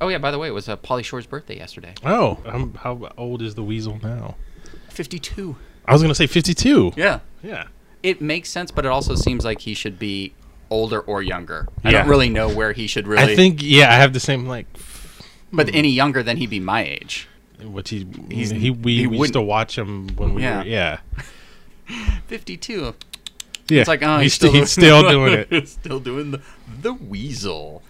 Oh yeah, by the way, it was uh, Pauly Shore's birthday yesterday. Oh, um, how old is the weasel now? Fifty-two. I was gonna say fifty-two. Yeah, Yeah. it makes sense, but it also seems like he should be older or younger. I Yeah. don't really know where he should really. I think yeah, I have the same like but any younger than he'd be my age. which he He's- he we, he we used wouldn't- to watch him when we Yeah. were yeah. Fifty-two. Yeah. It's like oh, he's, still he's still doing it. He's still doing the the weasel.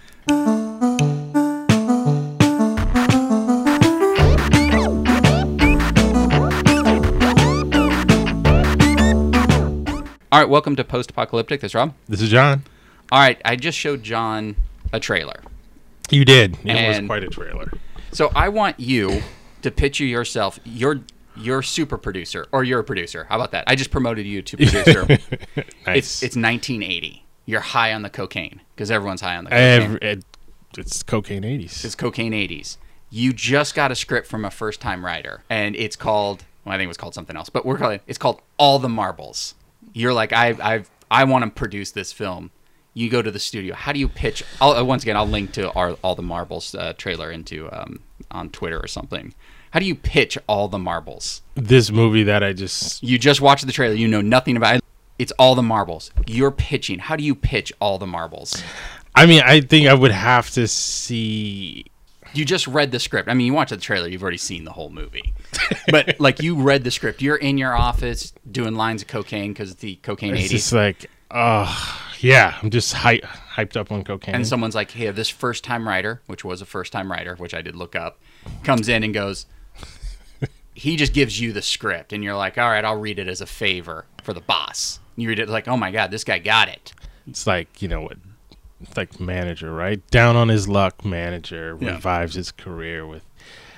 All right, welcome to Post Apocalyptic. This is Rob. This is John. All right, I just showed John a trailer. You did. It was quite a trailer. So I want you to picture yourself. You're you're super producer, or you're a producer. How about that? I just promoted you to producer. nice. It's it's 1980. You're high on the cocaine because everyone's high on the cocaine. Every, it, it's cocaine eighties. it's cocaine 80s. You just got a script from a first time writer, and it's called. Well, I think it was called something else, but we're calling it. It's called All the Marbles. You're like, I I've I want to produce this film. You go to the studio. How do you pitch? I'll, uh, once again, I'll link to our All the Marbles uh, trailer into um, on Twitter or something. How do you pitch All the Marbles? This movie that I just You just watched the trailer. You know nothing about it. It's all the marbles. You're pitching. How do you pitch all the marbles? I mean, I think I would have to see You just read the script. I mean, you watch the trailer. You've already seen the whole movie. But like you read the script. You're in your office doing lines of cocaine because the cocaine it's 80s. just like oh, yeah, I'm just hype, hyped up on cocaine. and someone's like, "Hey, this first time writer, which was a first time writer, which I did look up, comes in and goes." he just gives you the script, and you're like, "All right, I'll read it as a favor for the boss." You read it like, "Oh my god, this guy got it." it's like, you know what like manager, right? Down on his luck manager Yeah. revives his career with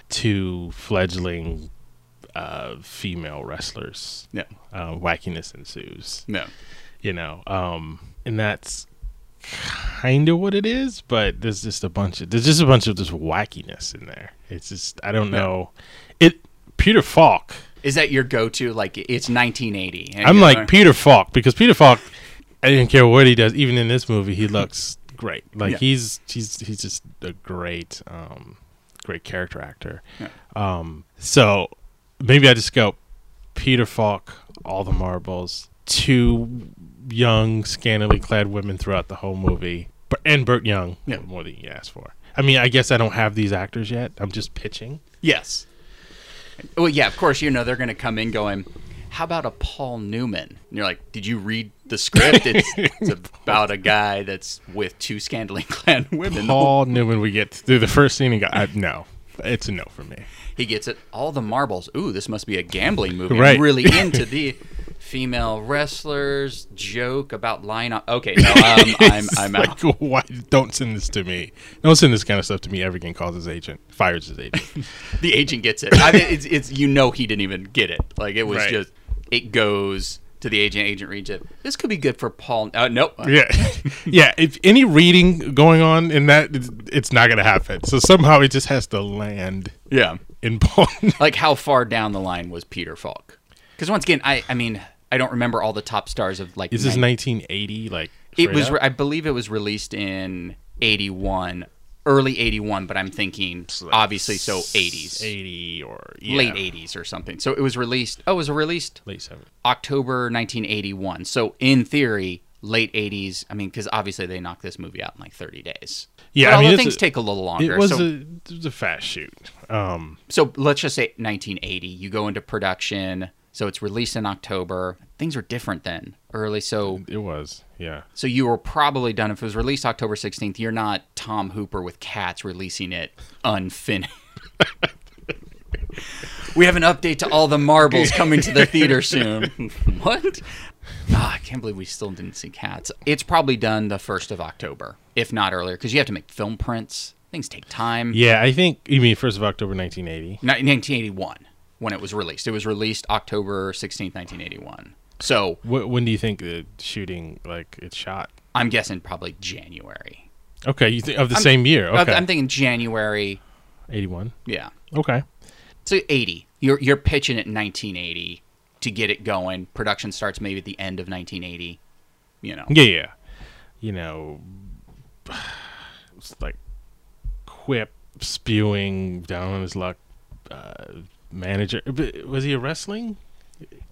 two fledgling uh female wrestlers. Yeah, Uh, wackiness ensues. no, you know um and that's kind of what it is but there's just a bunch of there's just a bunch of just wackiness in there it's just i don't Yeah. know it peter falk is that your go-to? Like, it's 1980. i'm like peter falk because peter falk i didn't care what he does even in this movie he looks great like Yeah. he's he's he's just a great um great character actor Yeah. um so maybe i just go peter falk all the marbles two young scantily clad women throughout the whole movie But- and burt young Yeah. more than you asked for i mean i guess i don't have these actors yet i'm just pitching Yes. Well, yeah, of course, you know, they're going to come in going, how about a Paul Newman? And you're like, did you read the script? It's, it's about a guy that's with two scantily clad women. paul newman we get through the first scene and go I, no it's a no for me He gets it. All the marbles. Ooh, this must be a gambling movie. Right. I'm really into the female wrestlers joke about line up. Okay, no, um, I'm, I'm like, out. why don't send this to me don't send this kind of stuff to me everything calls his agent fires his agent The agent gets it. I mean, it's, it's, you know, he didn't even get it. Like, it was Right. just, it goes to the agent. Agent reads it. This could be good for Paul. Uh, nope. Yeah, yeah. If any reading going on in that, it's, it's not gonna happen. So somehow it just has to land Yeah. in Paul. like how far down the line was Peter Falk? Because once again, I I mean I don't remember all the top stars of like. Is this nine- 1980? Like it was. Re- I believe it was released in '81, early '81, but I'm thinking like obviously so '80s, 80 or yeah, late '80s or something. So it was released. Oh, it was released late 70s. October 1981. So in theory, late '80s. I mean, because obviously they knocked this movie out in like 30 days. Yeah, but I mean, things a- take a little longer. It was so, a it was a fast shoot. Um, so let's just say 1980 you go into production so it's released in october things are different then early so it was yeah. so you were probably done if it was released october 16th you're not tom hooper with cats releasing it unfinished we have an update to all the marbles coming to the theater soon what Ah, I can't believe we still didn't see cats. It's probably done the first of October, if not earlier, because you have to make film prints. Things take time. Yeah, I think you mean first of October 1980. Ni- 1981 when it was released. It was released October 16th, 1981. So when do you think the shooting like it's shot? I'm guessing probably January. Okay, you think of the I'm- same year? Okay, I'm thinking January. 81. Yeah. Okay, So 80. You're you're pitching it in 1980 to get it going. Production starts maybe at the end of 1980. You know. Yeah, yeah. You know, it's like Quip spewing down on his luck uh, manager. Was he a wrestling?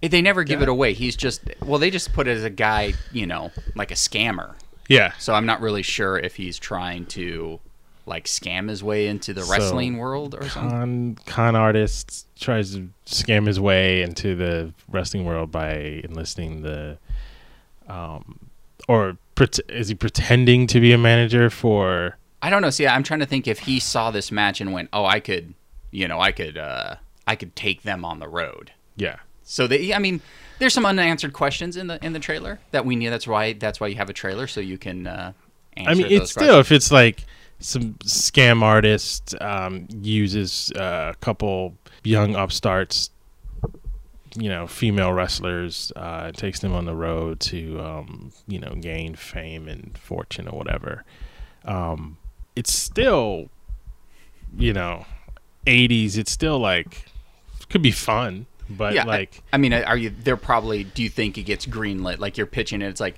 They never give it away. He's just well, they just put it as a guy, you know, like a scammer. Yeah. So I'm not really sure if he's trying to like scam his way into the So, wrestling world or something. Con con artist tries to scam his way into the wrestling world by enlisting the, um, or pret- is he pretending to be a manager for? I don't know. See, I'm trying to think if he saw this match and went, "Oh, I could, you know, I could, uh, I could take them on the road." Yeah. So they, I mean, there's some unanswered questions in the in the trailer that we knew. That's why that's why you have a trailer so you can uh, answer I mean, it's still questions. if it's like some scam artist um, uses uh, a couple young upstarts, you know, female wrestlers, uh, takes them on the road to um, you know gain fame and fortune or whatever. Um, it's still, you know, '80s. It's still like could be fun, but yeah, like I, mean, are you? They're probably. Do you think it gets greenlit? Like you're pitching it. It's like,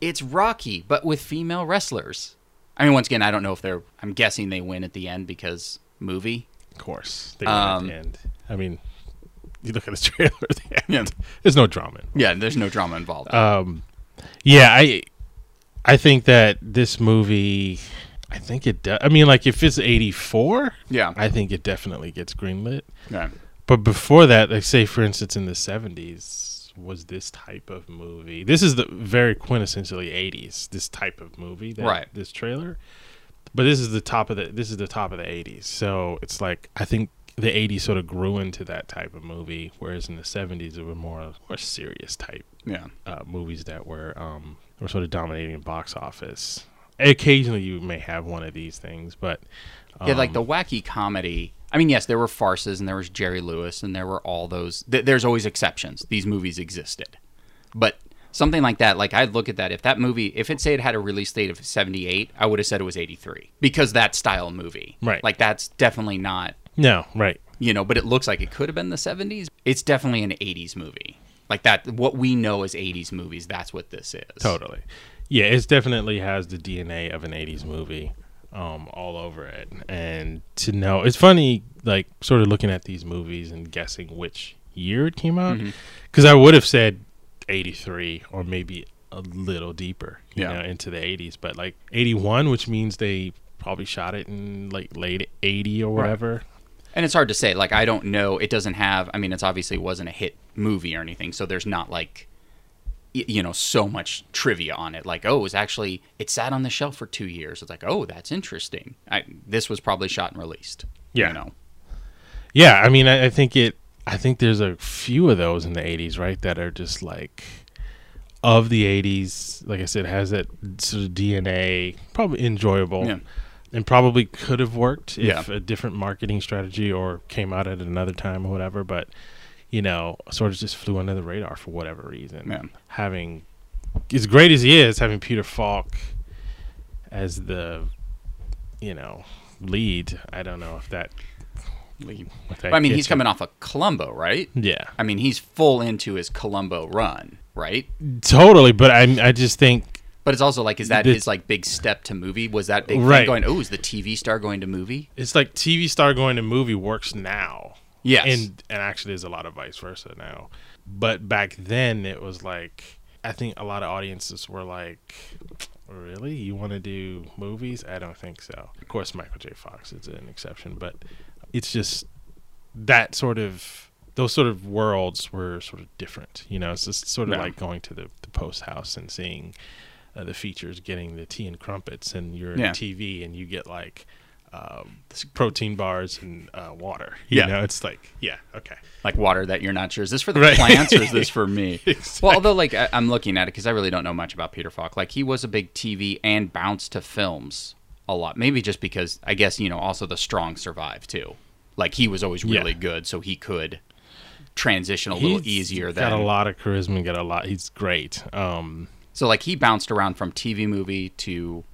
it's Rocky, but with female wrestlers. I mean, once again, I don't know if they're. I'm guessing they win at the end because movie. of course they win at Um, the end. I mean, you look at the trailer. At the end, Yeah. There's no drama. in it. Yeah, there's no drama involved. Um, yeah, I I think that this movie, I think it. does. I mean, like if it's '84, yeah. I think it definitely gets greenlit. yeah. But before that, like say for instance, in the '70s, was this type of movie? This is the very quintessentially '80s. This type of movie, that, Right. This trailer, but this is the top of the. This is the top of the '80s. So it's like I think the '80s sort of grew into that type of movie, whereas in the '70s it were more more serious type Yeah. uh, movies that were um, were sort of dominating the box office. Occasionally, you may have one of these things, but um, Yeah, like the wacky comedy. I mean, yes, there were farces and there was Jerry Lewis and there were all those. Th- there's always exceptions. These movies existed, but something like that, like I'd look at that. If that movie, if it say it had a release date of '78, I would have said it was '83 because that style movie, Right. Like that's definitely not, no, right, you know. But it looks like it could have been the '70s. It's definitely an '80s movie. Like that, what we know as '80s movies, that's what this is. totally. Yeah, it definitely has the DNA of an '80s movie um, all over it. And to know, it's funny, like sort of looking at these movies and guessing which year it came out, Mm-hmm. because I would have said '83 or maybe a little deeper, you Yeah. know, into the '80s. But like '81, which means they probably shot it in like late '80 or whatever. And it's hard to say. Like I don't know. It doesn't have. I mean, it's obviously wasn't a hit movie or anything. So there's not like, you know, so much trivia on it. Like, oh, it was actually it sat on the shelf for two years. It's like, oh, that's interesting. I, this was probably shot and released. Yeah. You know. Yeah, I mean, I, I think it. I think there's a few of those in the '80s, right? That are just like of the '80s. Like I said, has that sort of DNA. Probably enjoyable, Yeah. and probably could have worked if Yeah. a different marketing strategy or came out at another time or whatever. But you know, sort of just flew under the radar for whatever reason. Yeah. Having as great as he is, having Peter Falk as the you know lead. I don't know if that. if that I mean, he's coming off of Columbo, right? Yeah, I mean, he's full into his Columbo run, right? totally. But I, I just think But it's also like, is that The- his like big step to movie? Was that big Right. thing going? Oh, is the TV star going to movie? it's like TV star going to movie works now. Yes. and and actually, there's a lot of vice versa now. But back then, it was like I think a lot of audiences were like, "Really, you want to do movies?" I don't think so. Of course, Michael J. Fox is an exception, but it's just that sort of those sort of worlds were sort of different. You know, it's just sort of Yeah. like going to the, the post house and seeing uh, the features, getting the tea and crumpets, and you're Yeah. TV and you get like um, protein bars and uh, water. You Yeah. know, it's like yeah, okay. like water that you're not sure is this for the Right. plants or is this for me Exactly. well although like I, i'm looking at it because i really don't know much about peter falk like he was a big tv and bounced to films a lot maybe just because i guess you know also the strong survive too like he was always Yeah. really good so he could transition a little He's easier got than a lot of charisma. Got a lot. He's great. Um, so like he bounced around from tv movie to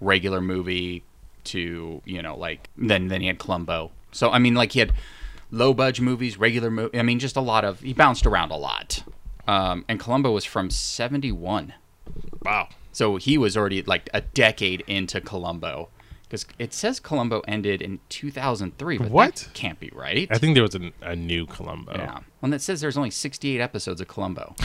regular movie to you know like then then he had columbo so i mean like he had low budge movies regular movie i mean just a lot of he bounced around a lot um, and columbo was from 71 wow. so he was already like a decade into columbo Because it says Columbo ended in 2003, but What? that can't be right. I think there was a, a new Columbo. yeah. Well, it says there's only 68 episodes of Columbo.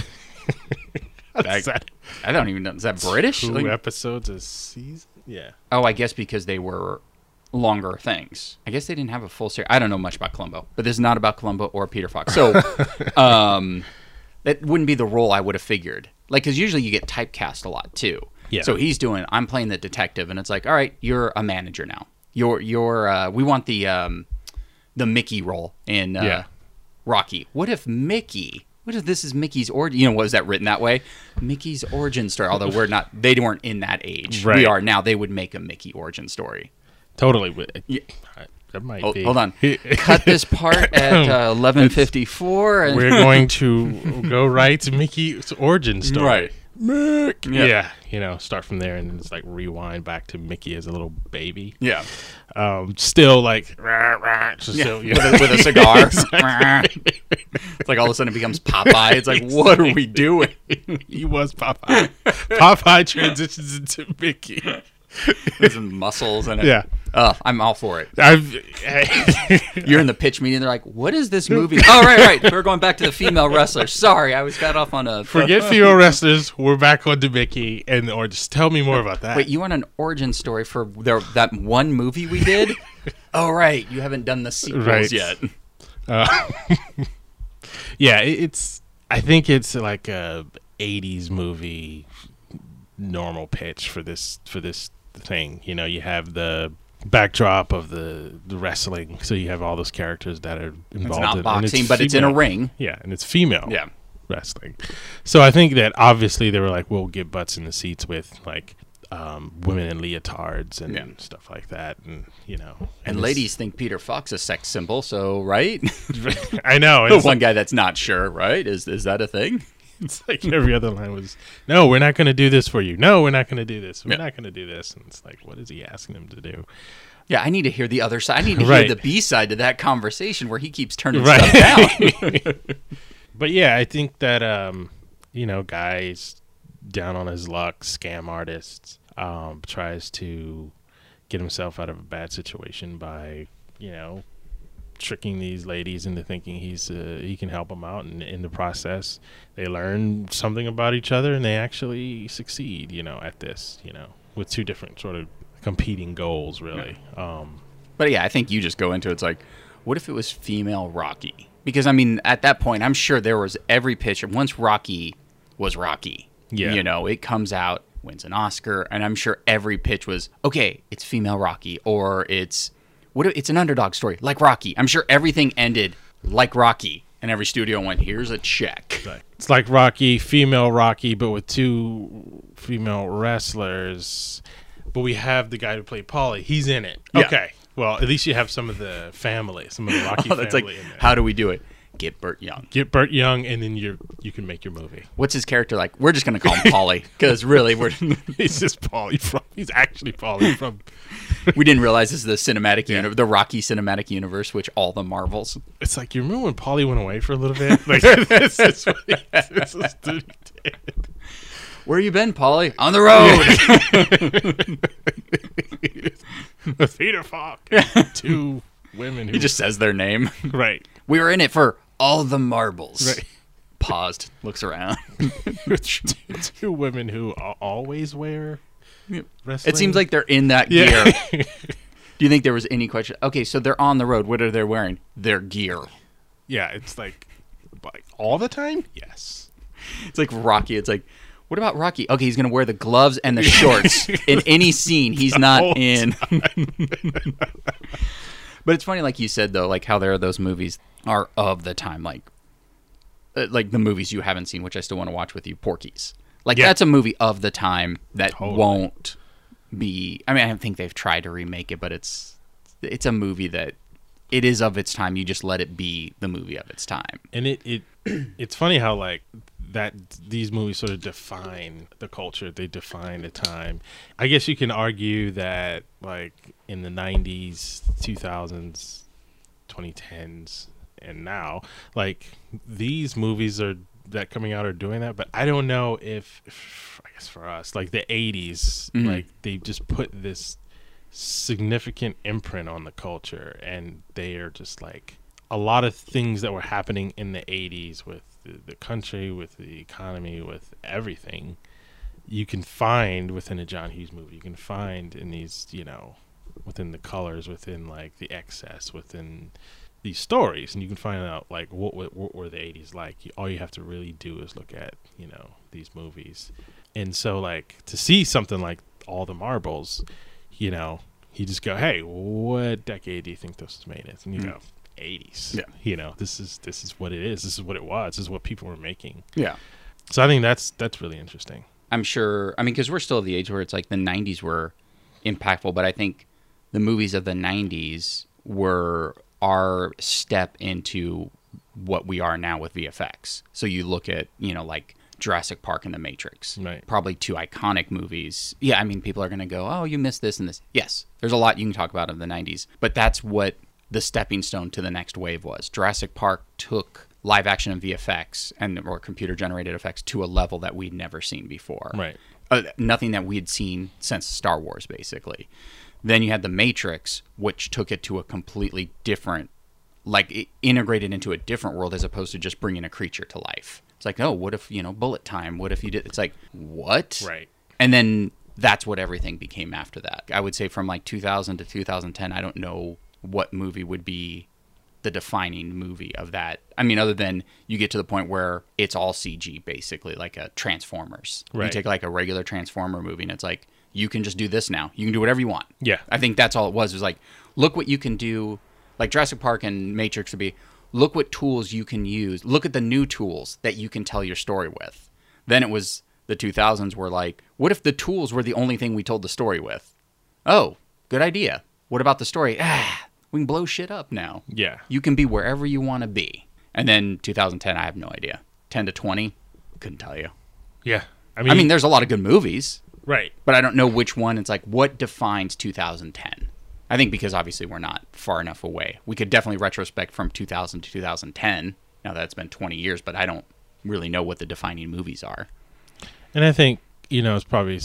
Is that I don't even know. Is that British? two Like- episodes a season? Yeah. oh, I guess because they were longer things. I guess they didn't have a full series. I don't know much about Columbo, but this is not about Columbo or Peter Falk. So, um, that wouldn't be the role I would have figured. Like, because usually you get typecast a lot too. Yeah. So he's doing. I'm playing the detective, and it's like, all right, you're a manager now. You're you're. Uh, we want the um, the Mickey role in uh, Yeah. Rocky. What if Mickey? What if this is Mickey's origin? You know, was that written that way? Mickey's origin story. Although we're not, they weren't in that age. We are now. They would make a Mickey origin story. Totally. Yeah. That might Oh, be. hold on. Cut this part at uh, eleven fifty four. We're going to go right to Mickey's origin story. Right. Mick. Yeah. Yeah. You know, start from there and then it's like rewind back to Mickey as a little baby. Yeah. Um, still like, rah, rah, just Yeah. still, with, a, with a cigar. it's like all of a sudden it becomes Popeye. It's like, what are we doing? he was Popeye. Popeye transitions into Mickey. There's some muscles and it. Yeah. Oh, I'm all for it. I've, You're in the pitch meeting. They're like, "What is this movie?" oh, right, right. We're going back to the female wrestler. Sorry, I was got off on a. forget female wrestlers. We're back on to Mickey, and or just tell me more about that. Wait, you want an origin story for their, that one movie we did? oh, right. You haven't done the sequels Right. yet. Uh, yeah, it's. I think it's like a '80s movie normal pitch for this for this thing. You know, you have the backdrop of the, the wrestling, so you have all those characters that are involved. It's in, not and boxing, but it's in a ring. Yeah, and it's female. Yeah. wrestling. So I think that obviously they were like, we'll get butts in the seats with like um, women in leotards and Yeah. stuff like that, and you know, And it's- ladies think Peter Falk is a sex symbol, so right? I know the one like, guy that's not sure, right? Is is that a thing? it's like every other line was, no, we're not going to do this for you. No, we're not going to do this. We're Yeah. not going to do this. And it's like, what is he asking them to do? Yeah, I need to hear the other side. I need to Right. hear the B side to that conversation where he keeps turning Right. stuff down. But yeah, I think that um, you know, guys down on his luck, scam artists, um, tries to get himself out of a bad situation by, you know, tricking these ladies into thinking he's uh, he can help them out, and in the process, they learn something about each other, and they actually succeed. You know, at this, you know, with two different sort of competing goals, really. Um, But yeah, I think you just go into it, it's like, what if it was female Rocky? Because I mean, at that point, I'm sure there was every pitch. Once Rocky was Rocky, Yeah. you know, it comes out, wins an Oscar, and I'm sure every pitch was okay. It's female Rocky, or it's what? if- It's an underdog story, like Rocky. I'm sure everything ended like Rocky, and every studio went, "Here's a check." It's like Rocky, female Rocky, but with two female wrestlers. But we have the guy who played Paulie. He's in it. Yeah. Okay. Well, at least you have some of the family, some of the Rocky Oh, that's family like, in there. how do we do it? Get Burt Young. Get Burt Young, and then you you can make your movie. What's his character like? We're just gonna call him Paulie because really, we're He's just Paulie from. He's actually Paulie from. we didn't realize this is the cinematic universe, the Rocky cinematic universe, which all the Marvels. It's like you remember when Paulie went away for a little bit. Like this is what he, this is what he did. Where you been, Paulie? On the road. With Peter Falk, two women who he just says their name. right. We were in it for all the marbles. Right. Paused, looks around. two, two women who always wear wrestling. It seems like they're in that yeah. gear. Do you think there was any question? Okay, so they're on the road. What are they wearing? Their gear. yeah, it's like, like all the time. Yes, It's like Rocky. It's like, what about Rocky? Okay, he's gonna wear the gloves and the shorts in any scene. He's not in. But it's funny, like you said though, like how there are those movies are of the time, like uh, like the movies you haven't seen, which I still want to watch with you, Porky's. Like Yeah. that's a movie of the time that Totally. won't be. I mean, I don't think they've tried to remake it, but it's it's a movie that it is of its time. You just let it be the movie of its time. and it it it's funny how like that these movies sort of define the culture. They define the time. I guess you can argue that like in the '90s, 2000s, 2010s, and now, like these movies are that coming out are doing that. But I don't know if, if I guess for us, like the '80s, Mhm. like they just put this significant imprint on the culture, and they are just like a lot of things that were happening in the 80s with the, the country, with the economy, with everything. You can find within a John Hughes movie. You can find in these, you know, within the colors, within like the excess, within these stories, and you can find out like what what, what were the '80s like. All you have to really do is look at you know these movies, and so like to see something like All the Marbles, you know, you just go, hey, what decade do you think this was made in? And you Mm. go, '80s. Yeah. you know, this is this is what it is. This is what it was. This is what people were making. Yeah. So I think that's that's really interesting. I'm sure. I mean, because we're still at the age where it's like the '90s were impactful, but I think the movies of the '90s were our step into what we are now with VFX. So you look at you know like Jurassic Park and The Matrix, Right. probably two iconic movies. Yeah, I mean, people are going to go, "Oh, you missed this and this." Yes, there's a lot you can talk about of the '90s, but that's what the stepping stone to the next wave was. Jurassic Park took live action and VFX and or computer generated effects to a level that we'd never seen before Right. uh, nothing that we had seen since Star Wars, basically. Then you had The Matrix, which took it to a completely different, like it integrated into a different world as opposed to just bringing a creature to life. It's like, oh, what if you know bullet time? What if you did? It's like what? Right. And then that's what everything became after that. I would say from like 2000 to 2010, I don't know what movie would be the defining movie of that. I mean, other than you get to the point where it's all CG, basically, like a Transformers. Right. You take like a regular Transformer movie, and it's like you can just do this now. You can do whatever you want. Yeah. I think that's all it was. It Was like, look what you can do. Like Jurassic Park and Matrix would be, look what tools you can use. Look at the new tools that you can tell your story with. Then it was the 2000s were like, what if the tools were the only thing we told the story with? Oh, good idea. What about the story? Ah, we can blow shit up now. Yeah. You can be wherever you want to be. And then 2010, I have no idea. 10 to 20, couldn't tell you. Yeah. I I mean, there's a lot of good movies, right. but I don't know which one. It's like, what defines 2010? I think because obviously we're not far enough away. We could definitely retrospect from 2000 to 2010. Now that's been 20 years, but I don't really know what the defining movies are. And I think you know it's probably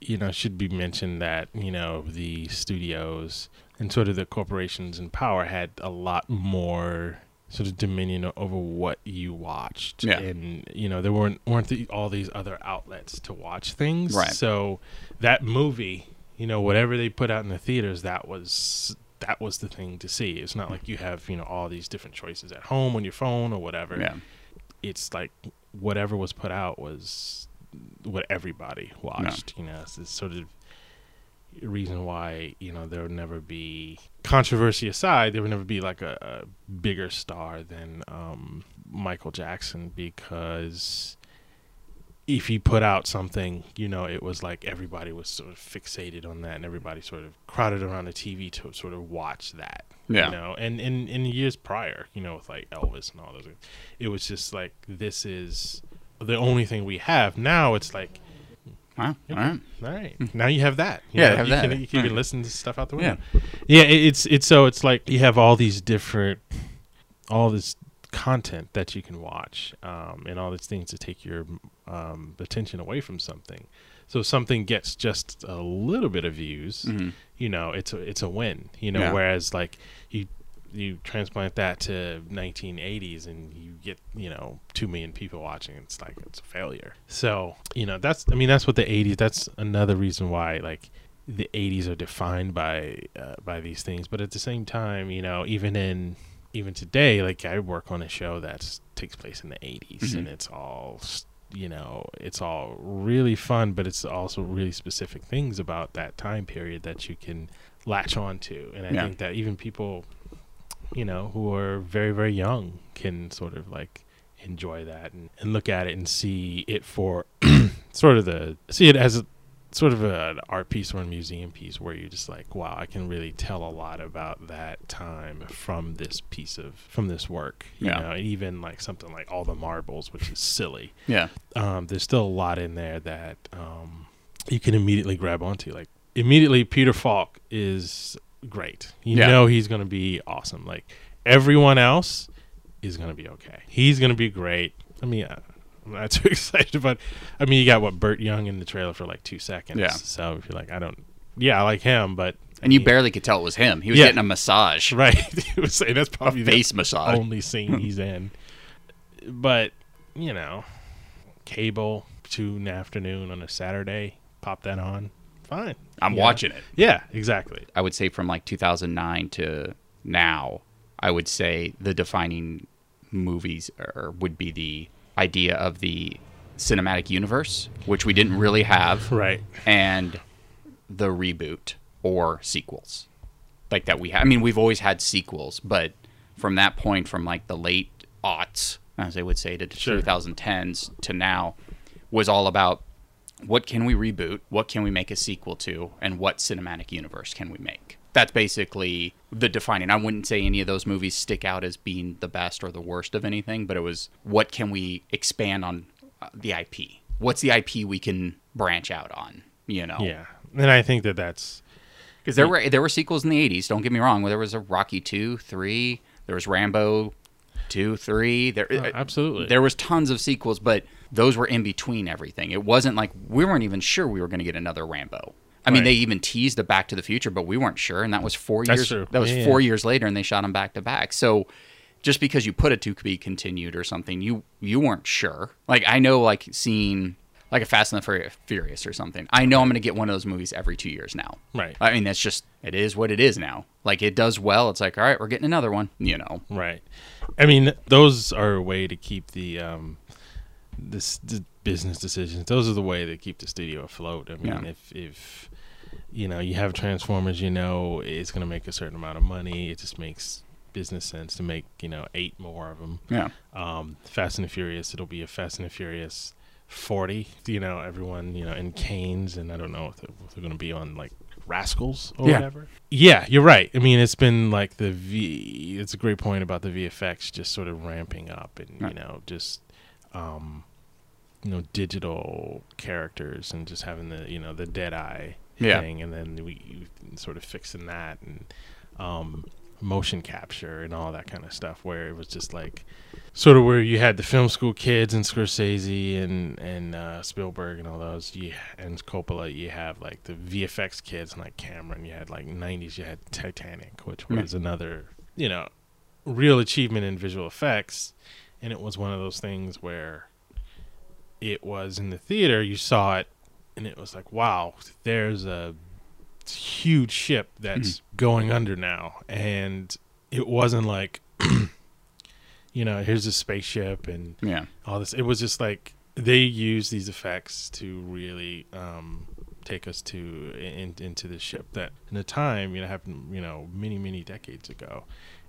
you know should be mentioned that you know the studios and sort of the corporations in power had a lot more sort of dominion over what you watched. Yeah. And you know there weren't weren't the, all these other outlets to watch things. Right. So that movie, you know, whatever they put out in the theaters, that was that was the thing to see. It's not like you have you know all these different choices at home on your phone or whatever Yeah. it's like whatever was put out was what everybody watched. You know, it's this sort of reason why you know there would never be controversy aside. There would never be like a, a bigger star than um, Michael Jackson because if he put out something, you know, it was like everybody was sort of fixated on that, and everybody sort of crowded around the TV to sort of watch that. Yeah. You know, and in in years prior, you know, with like Elvis and all those, it was just like this is the only thing we have. Now it's like, Wow. All right. all right, now you have that. You Yeah, know, have you that. Can, you can even listen to stuff out the Yeah. window. Yeah, it, it's it's so it's like you have all these different, all this content that you can watch, um, and all these things to take your um, attention away from something. So if something gets just a little bit of views, Mhm. you know, it's a it's a win. You know, Yeah. whereas like you you transplant that to 1980s and you get you know two million people watching it's like it's a failure so you know that's i mean that's what the 80s that's another reason why like the 80s are defined by uh, by these things but at the same time you know even in even today like i work on a show that takes place in the 80s Mhm. and it's all you know it's all really fun but it's also really specific things about that time period that you can latch on to and i Yeah. think that even people you know who are very very young can sort of like enjoy that and, and look at it and see it for sort of the see it as a sort of a, an art piece or a museum piece where you're just like wow i can really tell a lot about that time from this piece of from this work you Yeah. know and even like something like all the marbles which is silly Yeah. um, there's still a lot in there that um, you can immediately grab onto. Like immediately, Peter Falk is great. You Yeah. know he's going to be awesome. Like everyone else is going to be okay. He's going to be great. I mean, I'm not too excited, but I mean, you got what Burt Young in the trailer for like two seconds. Yeah. So if you're like, I don't, yeah, I like him, but And you barely could tell it was him. He was Yeah. getting a massage, right. It was- saying that's a probably the face massage. only scene he's in. But you know, cable two in the afternoon on a Saturday, pop that on, fine. I'm know? watching it. Yeah, exactly. I would say from like 2009 to now, I would say the defining movies are, would be the idea of the cinematic universe, which we didn't really have, Right. and the reboot or sequels like that we have. I mean, we've always had sequels, but from that point, from like the late aughts, as they would say, to Sure. 2010s to now, was all about what can we reboot, what can we make a sequel to, and what cinematic universe can we make. That's basically the defining. I wouldn't say any of those movies stick out as being the best or the worst of anything, but it was what can we expand on uh, the IP? What's the IP we can branch out on? You know, Yeah, and I think that that's because there were there were sequels in the '80s. Don't get me wrong. Where There was a Rocky two, three. There was Rambo two, three. There uh, absolutely there was tons of sequels, but those were in between everything. It wasn't like we weren't even sure we were going to get another Rambo. I mean, Right. they even teased a Back to the Future, but we weren't sure, and that was four That's years. true. That was Yeah, four yeah. years later, and they shot them back to back. So, just because you put it to be continued or something, you you weren't sure. Like I know, like seeing like a Fast and the Furious or something. I know I'm going to get one of those movies every two years now. right. I mean, that's just it is what it is now. Like it does well. It's like all right, we're getting another one. You know. Right. I mean, those are a way to keep the um, this the business decisions. Those are the way to keep the studio afloat. I mean, Yeah. if if you know you have Transformers, you know it's going to make a certain amount of money. It just makes business sense to make you know eight more of them. Yeah. Um, Fast and the Furious, it'll be a Fast and the Furious forty. You know, everyone you know in Canes, and I don't know if they're, they're going to be on like Rascals or Yeah. whatever. Yeah, you're right. I mean, it's been like the V. It's a great point about the VFX just sort of ramping up, and you know, just um, you know, digital characters, and just having the you know the dead eye Yeah. thing, and then we sort of fixing that, and um, motion capture and all that kind of stuff, where it was just like sort of where you had the film school kids and Scorsese and and uh, Spielberg and all those, you and Coppola. You have like the VFX kids and like Cameron. You had like '90s. You had Titanic, which Yeah. was another you know real achievement in visual effects, and it was one of those things where it was in the theater. You saw it, and it was like, wow, there's a huge ship that's going under now, and it wasn't like. You know, here's a spaceship and Yeah. all this. It was just like they used these effects to really um, take us to in, into the ship that in the time you know happened you know many many decades ago,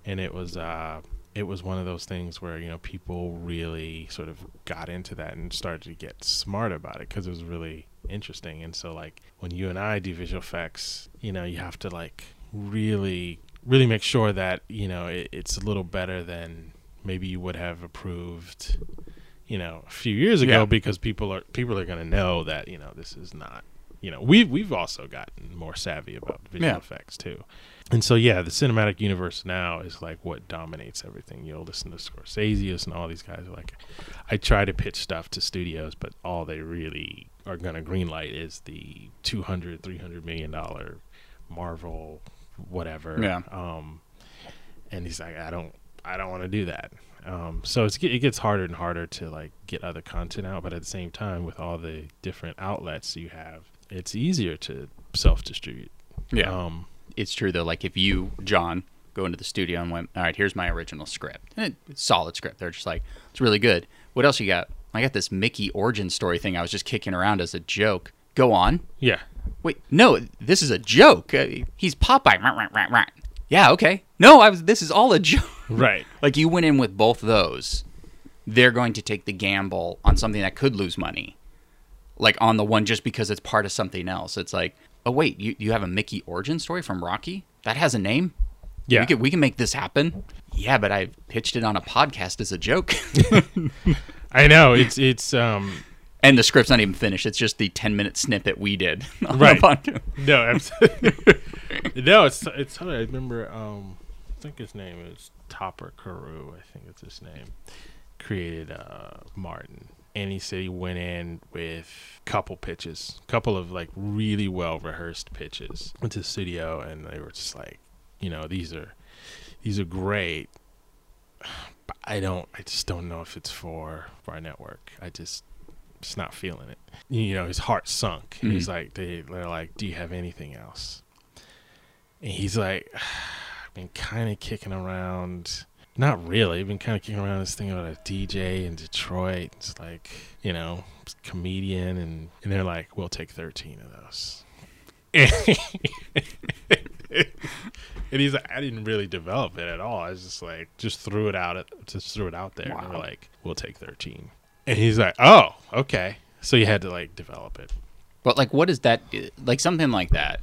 and it was uh, it was one of those things where you know people really sort of got into that and started to get smart about it because it was really interesting. And so like when you and I do visual effects, you know you have to like really really make sure that you know it, it's a little better than maybe you would have approved you know a few years ago Yeah. because people are people are going to know that you know this is not you know we've we've also gotten more savvy about visual Yeah. effects too and so yeah the cinematic universe now is like what dominates everything you'll listen to scorsese and all these guys are like i try to pitch stuff to studios but all they really are going to greenlight is the 200 300 million dollar marvel whatever Yeah. um and he's like i don't i don't want to do that um so it's, it gets harder and harder to like get other content out but at the same time with all the different outlets you have it's easier to self-distribute Yeah. um it's true though. Like if you, John, go into the studio and went, all right, here's my original script. And it's solid script. They're just like, it's really good. What else you got? I got this Mickey origin story thing I was just kicking around as a joke. Go on. yeah Wait, no, this is a joke. Uh, he's Popeye. Rah, rah, rah. Yeah, okay. No, I was. This is all a joke. right Like you went in with both those, they're going to take the gamble on something that could lose money. Like on the one just because it's part of something else. It's like, oh wait, you, you have a Mickey origin story from Rocky? That has a name? yeah We can we can make this happen. Yeah, but I pitched it on a podcast as a joke. i know it's it's um and the script's not even finished. It's just the ten minute snippet we did on Right. no absolutely no it's it's i remember um i think his name is topper carew i think it's his name created uh martin and city went in with a couple pitches, A couple of like really well rehearsed pitches went to the studio, and they were just like, you know, these are these are great, but I don't, I just don't know if it's for for our network. I just just not feeling it. You know, his heart sunk. Mhm. He's like, they, they're like, do you have anything else? And he's like, I've been kind of kicking around. Not really. I've been kind of kicking around this thing about a DJ in Detroit. It's like, you know, comedian. And, and they're like, we'll take 13 of those. and he's like, I didn't really develop it at all. I was just like, just threw it out, just threw it out there. And Wow. were like, we'll take 13. And he's like, oh, okay. So you had to like develop it. But like, what is that? Like something like that.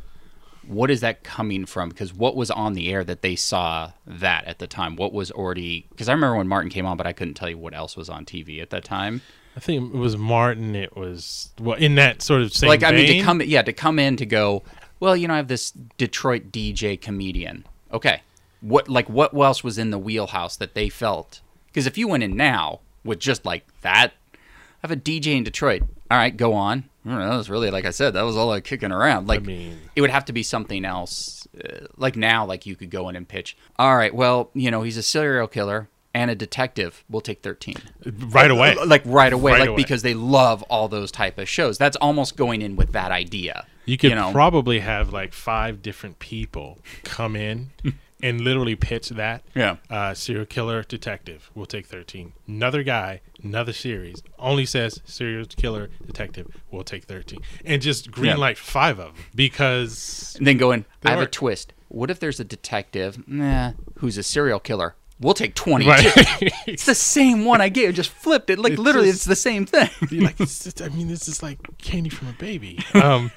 What is that coming from? Because what was on the air that they saw that at the time? What was already? Because I remember when Martin came on, but I couldn't tell you what else was on TV at that time. I think it was Martin. It was well in that sort of same like, I mean, to come, yeah, to come in to go. Well, you know, I have this Detroit DJ comedian. Okay, what like what else was in the wheelhouse that they felt? Because if you went in now with just like that, I have a DJ in Detroit. All right, go on. I don't know, that was really like I said. That was all like kicking around. Like mean- it would have to be something else. Uh, like now, like you could go in and pitch. All right, well, you know, he's a serial killer and a detective. We'll take thirteen right away. like right away, Right like away. because they love all those type of shows. That's almost going in with that idea. You could know? probably have like five different people come in and literally pitch that. Yeah. Uh, serial killer detective. We'll take 13. Another guy, another series, only says serial killer detective. We'll take 13. And just green Yeah. light five of them because. And then going, I have a twist. What if there's a detective, nah, who's a serial killer? We'll take twenty. Right. It's the same one I gave. Just flipped it. Like It's literally, just- it's the same thing. Like, it's just- I mean, this is like candy from a baby. Um,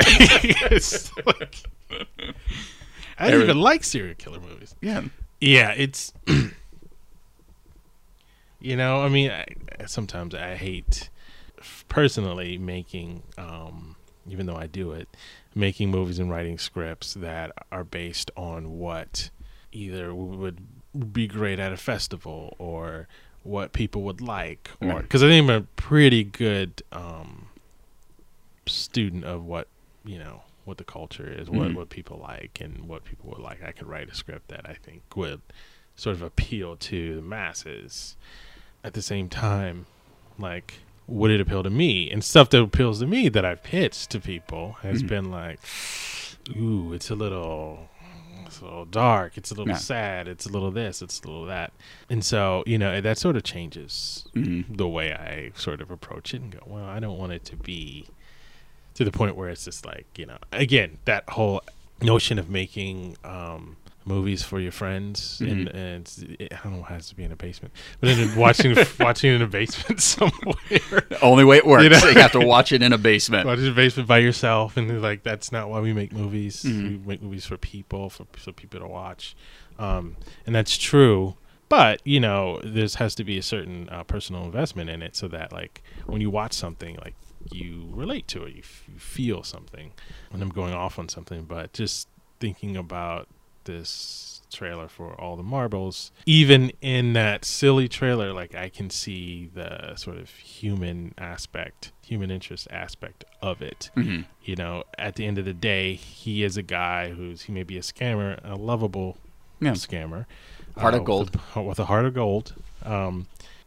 it's like- I don't even like serial killer movies. yeah. Yeah, it's you know, I mean, I, sometimes I hate personally making um even though I do it, making movies and writing scripts that are based on what either would be great at a festival or what people would like or cuz I think I'm a pretty good um student of what, you know, what the culture is, what Mhm. what people like and what people would like. I could write a script that I think would sort of appeal to the masses. At the same time, like would it appeal to me? And stuff that appeals to me that I've pitched to people has Mhm. been like, ooh, it's a little it's a little dark, it's a little sad, it's a little this, it's a little that. And so, you know, that sort of changes Mhm. the way I sort of approach it and go, well, I don't want it to be to the point where it's just like, you know, again, that whole notion of making um, movies for your friends and, Mhm. and it's, it, I don't know, it has to be in a basement, but then watching watching in a basement somewhere, Only way it works. You You, have to watch it in a basement. watching in a basement by yourself, and like that's not why we make movies. Mhm. We make movies for people, for for people to watch, um, and that's true. But you know, there has to be a certain uh, personal investment in it, so that like when you watch something, like you relate to it, you, f- you feel something. And I'm going off on something, but just thinking about this trailer for all the marbles, even in that silly trailer, like I can see the sort of human aspect, human interest aspect of it Mhm. you know, at the end of the day, he is a guy who's he may be a scammer, a lovable Yeah. scammer, Heart of with gold. a- with a heart of gold. Um,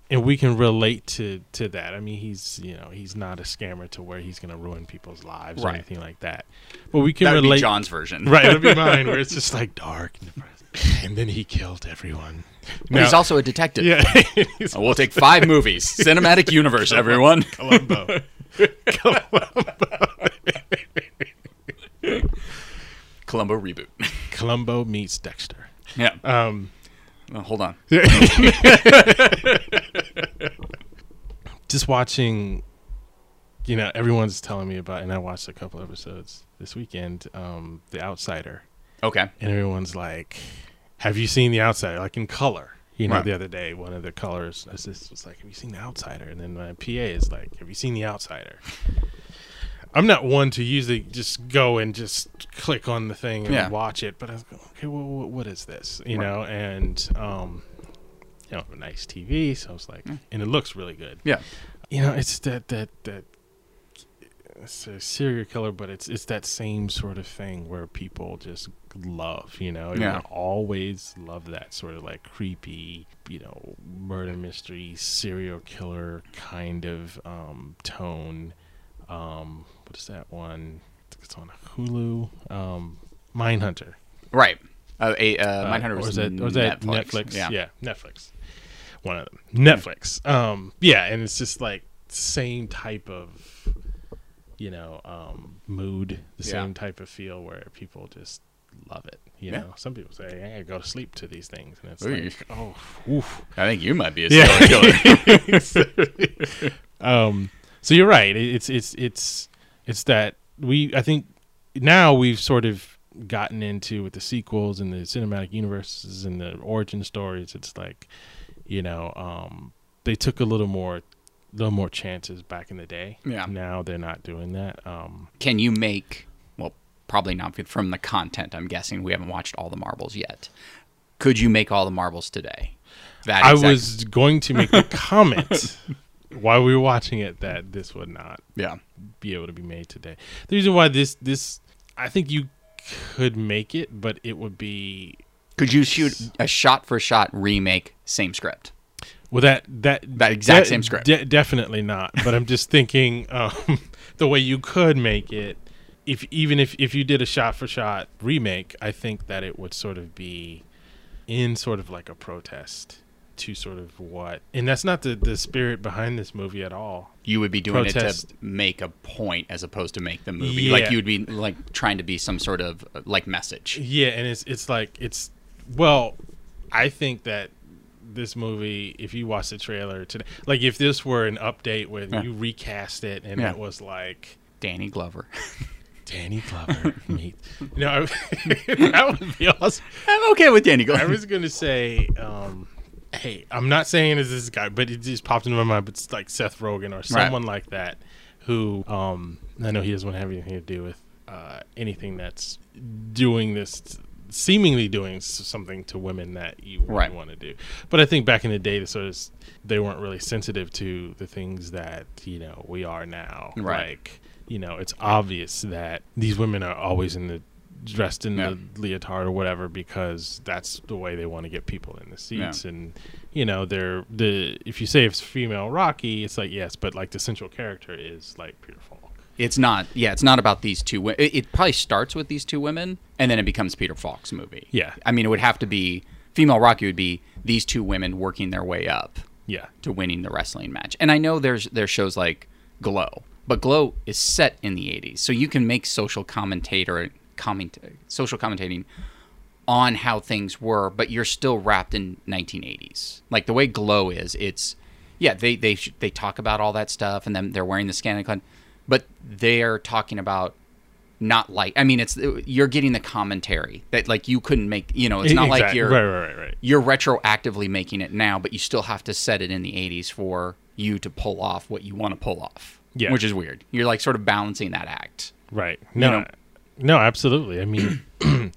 and we can relate to to that. I mean, he's you know he's not a scammer to where he's going to ruin people's lives or anything like that. But we can That would relate. be John's version. Right, it'll be mine where it's just like dark and depressing. And then he killed everyone. But he's also a detective. yeah, We'll take five movies. Cinematic universe, everyone. Columbo. Columbo reboot. Columbo meets Dexter. Yeah. Um, Well, hold on. just watching you know everyone's telling me about and i watched a couple episodes this weekend um the outsider Okay. and everyone's like have you seen the outsider like in color you know Right. the other day one of the colors assistants was like have you seen the outsider and then my pa is like have you seen the outsider i'm not one to usually just go and just click on the thing and Yeah. watch it but i was going okay well what, what is this you Right. know and um you know a nice tv so i was like and it looks really good Yeah. you know, it's that that that it's a serial killer, but it's it's that same sort of thing where people just love, you know, Yeah. always love that sort of like creepy, you know, murder mystery, serial killer kind of um, tone. Um, what is that one? It's on Hulu. Um, Mindhunter. Right. Uh, a, uh, Uh, Mindhunter or was is that, or is that Netflix. Netflix? Yeah. Netflix. One of them. Netflix. Um, yeah, and it's just like same type of, you know, um, mood, the Yeah. same type of feel where people just love it. You Yeah. know, some people say, "Hey, I go to sleep to these things," and it's Ooh. like, "Oh, oof." I think you might be a Yeah. serial killer. um, so you're right. It's it's it's it's that we. I think now we've sort of gotten into with the sequels and the cinematic universes and the origin stories. It's like, you know, um, they took a little more, little more chances back in the day. Yeah. Now they're not doing that. Um, Can you make, well, probably not from the content, I'm guessing. We haven't watched all the marbles yet. Could you make all the marbles today? That I was going to make the comment while we were watching it that this would not Yeah. be able to be made today. The reason why this this I think you could make it, but it would be Could you shoot a shot for shot remake, same script? well that that That exact de- same script. de- definitely not. But I'm just thinking um, the way you could make it. If even if if you did a shot for shot remake, I think that it would sort of be in sort of like a protest to sort of what, and that's not the the spirit behind this movie at all. You would be doing it to make a point as opposed to make the movie. Like you would be like trying to be some sort of like message. Yeah, and it's it's like it's well, I think that this movie, if you watch the trailer today, like if this were an update where Yeah. you recast it and Yeah. it was like Danny Glover. Danny Glover meet, No, know, that would be awesome. I'm okay with Danny Glover. I was gonna say, um, hey, I'm not saying it's this guy, but it just popped into my mind. But it's like Seth Rogen or someone like that, who um, I know he doesn't want to have anything to do with uh, anything that's doing this, seemingly doing something to women that you Right. want to do. But I think back in the day, the sort of they weren't really sensitive to the things that you know we are now. Right. Like you know, it's obvious that these women are always in the dressed in Yeah. the leotard or whatever because that's the way they want to get people in the seats and you know they're the if you say it's female rocky it's like yes but like the central character is like peter falk It's not. Yeah, it's not about these two. wo- It, it probably starts with these two women, and then it becomes Peter Falk's movie. Yeah. I mean, it would have to be female Rocky would be these two women working their way up yeah to winning the wrestling match. And I know there's there's shows like Glow, but Glow is set in the 80s, so you can make social commentator comment social commentating on how things were, but you're still wrapped in 1980s. Like the way Glow is, it's yeah, they they they talk about all that stuff, and then they're wearing the scanning but they're talking about not like I mean, it's you're getting the commentary that like you couldn't make. You know, it's not like you're right right right right you're retroactively making it now, but you still have to set it in the 80s for you to pull off what you want to pull off. Yeah. Which is weird. You're like sort of balancing that act. right no know- no absolutely i mean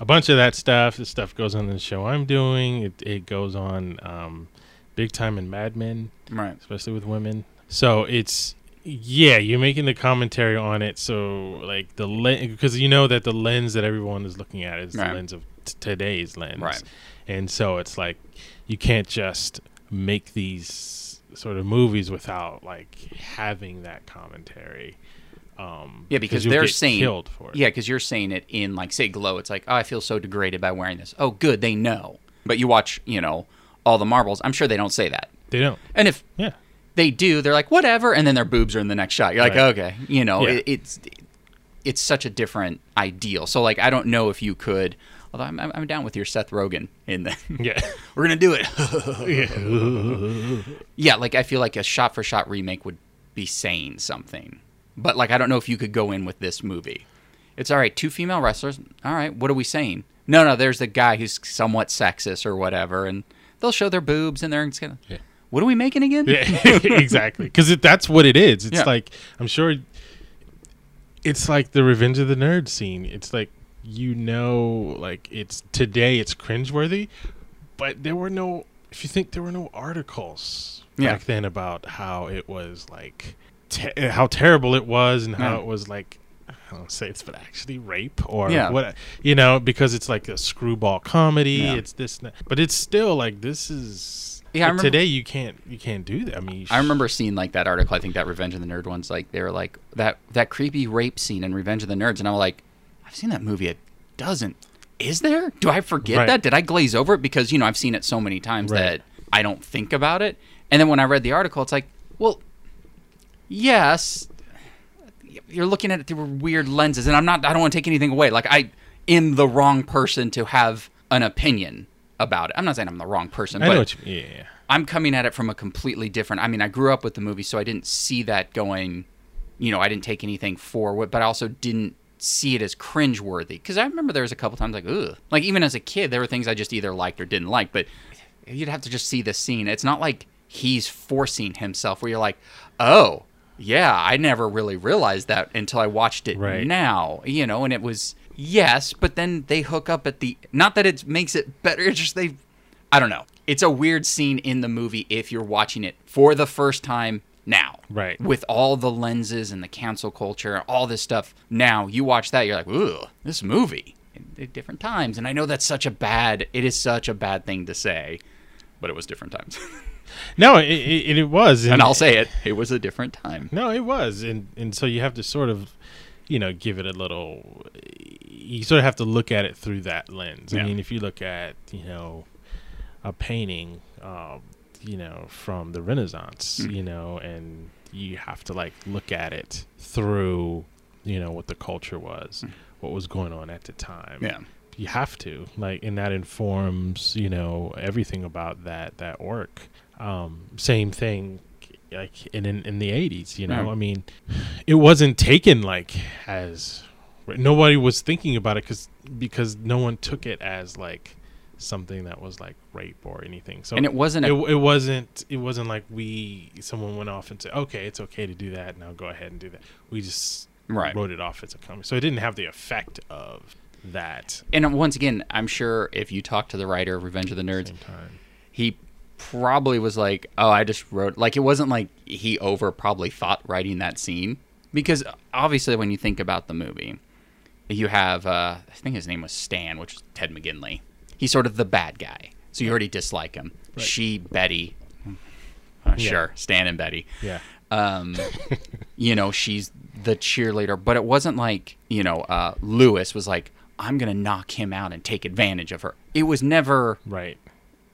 a bunch of that stuff this stuff goes on the show i'm doing it, it goes on um big time in mad men Right. especially with women. So it's yeah, you're making the commentary on it. So like the lens, because you know that the lens that everyone is looking at is Right. the lens of t- today's lens, Right. And so it's like you can't just make these sort of movies without like having that commentary. Um, Yeah, because they're saying killed for it. Yeah, because you're saying it in like say Glow. It's like, oh, I feel so degraded by wearing this. Oh, good, they know. But you watch, you know, all the marbles. I'm sure they don't say that. they don't. And if Yeah, they do, they're like, whatever, and then their boobs are in the next shot. You're like, Right. okay, you know, Yeah. it, it's it's such a different ideal. So like, I don't know if you could. Although I'm, I'm down with your Seth Rogen in the. yeah, We're gonna do it. yeah. yeah, like I feel like a shot for shot remake would be saying something. But like I don't know if you could go in with this movie. It's all right, two female wrestlers. All right, what are we saying? No, no, there's the guy who's somewhat sexist or whatever, and they'll show their boobs and they're gonna. Yeah. What are we making again? Yeah, exactly. Because that's what it is. It's Yeah. like I'm sure it's like the Revenge of the Nerd scene. It's like you know, like it's today it's cringeworthy, but there were no if you think there were no articles Yeah. back then about how it was like te- how terrible it was and how Yeah. it was like I don't say it's but actually rape or Yeah. what you know because it's like a screwball comedy Yeah. it's this and that. but it's still like this is Yeah, uh, remember- today you can't you can't do that I mean I remember seeing like that article. I think that Revenge of the Nerd one's like they were like that that creepy rape scene in Revenge of the Nerds, and I'm like, I've seen that movie a dozen. Is there? Do I forget Right. that? Did I glaze over it because you know I've seen it so many times Right. that I don't think about it? And then when I read the article, it's like, well, yes, you're looking at it through weird lenses, and I'm not. I don't want to take anything away. Like I am the wrong person to have an opinion about it. I'm not saying I'm the wrong person, I but know what you yeah, yeah. I'm coming at it from a completely different. I mean, I grew up with the movie, so I didn't see that going. You know, I didn't take anything forward, but I also didn't see it as cringeworthy because I remember there was a couple times like, ugh, like even as a kid, there were things I just either liked or didn't like. But you'd have to just see the scene. It's not like he's forcing himself, where you're like, oh, yeah, I never really realized that until I watched it Right. now. You know, and it was yes, but then they hook up at the. Not that it makes it better. It's just they I don't know. It's a weird scene in the movie if you're watching it for the first time now. Right. With all the lenses and the cancel culture, all this stuff. Now you watch that, you're like, ooh, this movie. At different times. And I know that's such a bad, it is such a bad thing to say, but it was different times. no it, it, it was and I'll say it, it was a different time. No, it was, and and so you have to sort of, you know, give it a little. You sort of have to look at it through that lens. Yeah. I mean, if you look at you know, a painting, um, you know, from the Renaissance, Mm. you know, and you have to like look at it through, you know, what the culture was, what was going on at the time. Yeah. You have to like, and that informs you know everything about that that work. Um, same thing, like in in, in the eighties. You know, Yeah. I mean, it wasn't taken like as nobody was thinking about it because because no one took it as like something that was like rape or anything. So And it wasn't it, a, it wasn't it wasn't like we someone went off and said okay it's okay to do that now go ahead and do that. We just right. wrote it off as a comedy. So it didn't have the effect of that. And once again, I'm sure if you talk to the writer of Revenge of the Nerds, he probably was like, "Oh, I just wrote." Like it wasn't like he over probably thought writing that scene because obviously when you think about the movie, you have uh, I think his name was Stan, which is Ted McGinley. He's sort of the bad guy, so you already dislike him. Right. She, Betty, uh, Yeah. sure, Stan and Betty. Yeah. Um, you know, she's the cheerleader, but it wasn't like you know uh, Lewis was like, "I'm gonna knock him out and take advantage of her." It was never Right.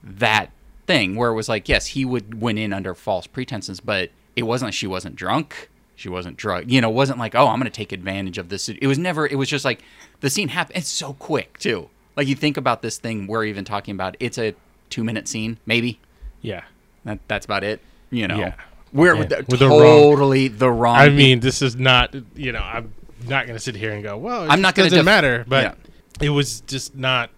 that thing where it was like, yes, he would went in under false pretenses, but it wasn't like she wasn't drunk. She wasn't drunk. You know, it wasn't like, oh, I'm going to take advantage of this. It was never, it was just like the scene happened. It's so quick, too. Like you think about this thing we're even talking about, it's a two minute scene, maybe. Yeah. That, that's about it. You know, Yeah. we're Yeah. with the, With the wrong- totally the wrong. I mean, this is not. You know, I'm not going to sit here and go, well, it I'm not gonna doesn't def- matter. But Yeah. it was just not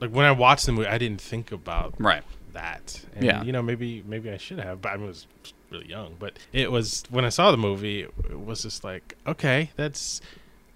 like when I watched the movie, I didn't think about right. That. And, Yeah. You know, maybe maybe I should have, but I was really young. But it was when I saw the movie, it was just like, okay, that's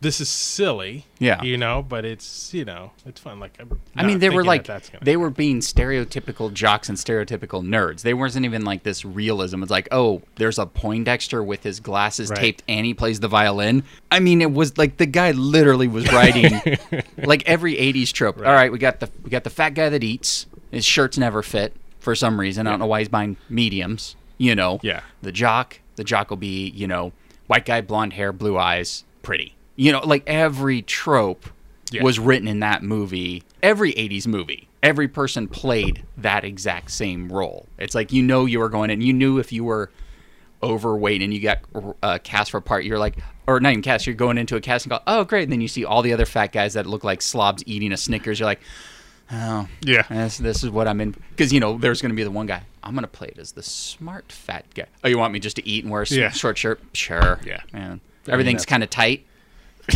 this is silly. Yeah. You know, but it's you know it's fun. Like I mean, they were like that they were being stereotypical jocks and stereotypical nerds. They wasn't even like this realism. It's like, oh, there's a Poindexter with his glasses Right. taped and he plays the violin. I mean, it was like the guy literally was writing like every '80s trope. Right. All right, we got the we got the fat guy that eats. His shirts never fit for some reason. I don't know why he's buying mediums. You know, Yeah. The jock, the jock will be, you know, white guy, blonde hair, blue eyes, pretty. You know, like every trope Yeah. was written in that movie. Every 80s movie, every person played that exact same role. It's like you know you were going in, you knew if you were overweight and you got uh, cast for a part, you're like, or not even cast, you're going into a cast and go, oh, great. And then you see all the other fat guys that look like slobs eating a Snickers. You're like, oh, Yeah. this, this is what I'm in. Because, you know, there's going to be the one guy, I'm going to play it as the smart fat guy. Oh, you want me just to eat and wear a Yeah. short shirt? Sure. Yeah. Man. I Everything's kind of tight.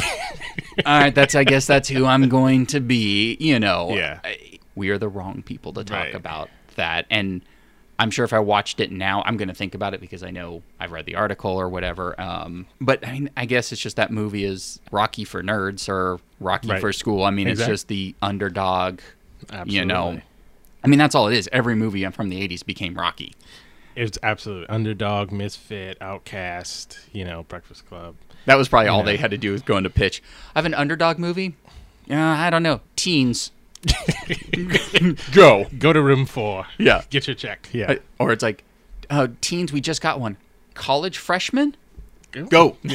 All right, that's I guess that's who I'm going to be. You know, Yeah. We are the wrong people to talk Right. about that. And I'm sure if I watched it now, I'm going to think about it because I know I've read the article or whatever. Um, but I mean, I guess it's just that movie is Rocky for nerds or Rocky Right. for school. I mean, Exactly. it's just the underdog. Absolutely. You know, I mean, that's all it is. Every movie from the '80s became Rocky. It's absolutely underdog, misfit, outcast. You know, Breakfast Club. That was probably all Yeah. they had to do was go into pitch. I have an underdog movie. Yeah, I don't know. Teens. go. Go to room four. Yeah. Get your check. Yeah. Uh, Or it's like, uh, teens. We just got one. College freshman. Go.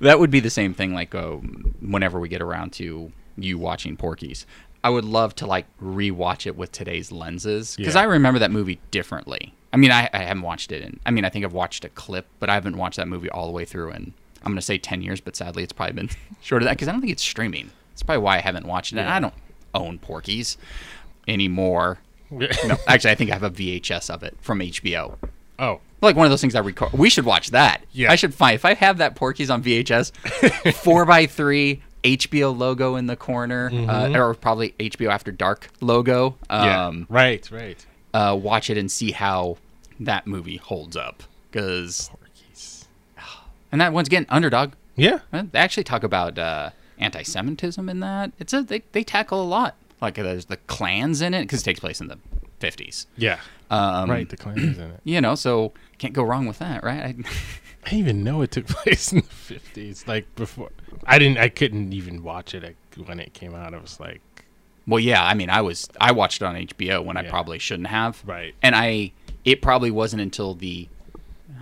That would be the same thing. Like uh, whenever we get around to you watching Porky's, I would love to like rewatch it with today's lenses because Yeah. I remember that movie differently. I mean, I, I haven't watched it, and I mean, I think I've watched a clip, but I haven't watched that movie all the way through. And I'm gonna say ten years, but sadly, it's probably been shorter than that because I don't think it's streaming. That's probably why I haven't watched it. And I don't own Porky's anymore. No, actually, I think I have a VHS of it from HBO. oh. Like one of those things I record. We should watch that. Yeah. I should find if I have that Porky's on VHS, four by three HBO logo in the corner, uh, or probably HBO After Dark logo. Yeah. Um, right. Right. uh, watch it and see how that movie holds up. Because Porky's. and that once again, underdog. Yeah. Uh, They actually talk about uh, anti-Semitism in that. It's a they, they tackle a lot. Like there's the clans in it because it takes place in the 50s. Yeah. Um, right. The Klan is in it. You know, so can't go wrong with that, right? I, I didn't even know it took place in the fifties. Like before, I didn't. I couldn't even watch it when it came out. I was like, Well, yeah. I mean, I was I watched it on HBO when I probably shouldn't have. Right. And I it probably wasn't until the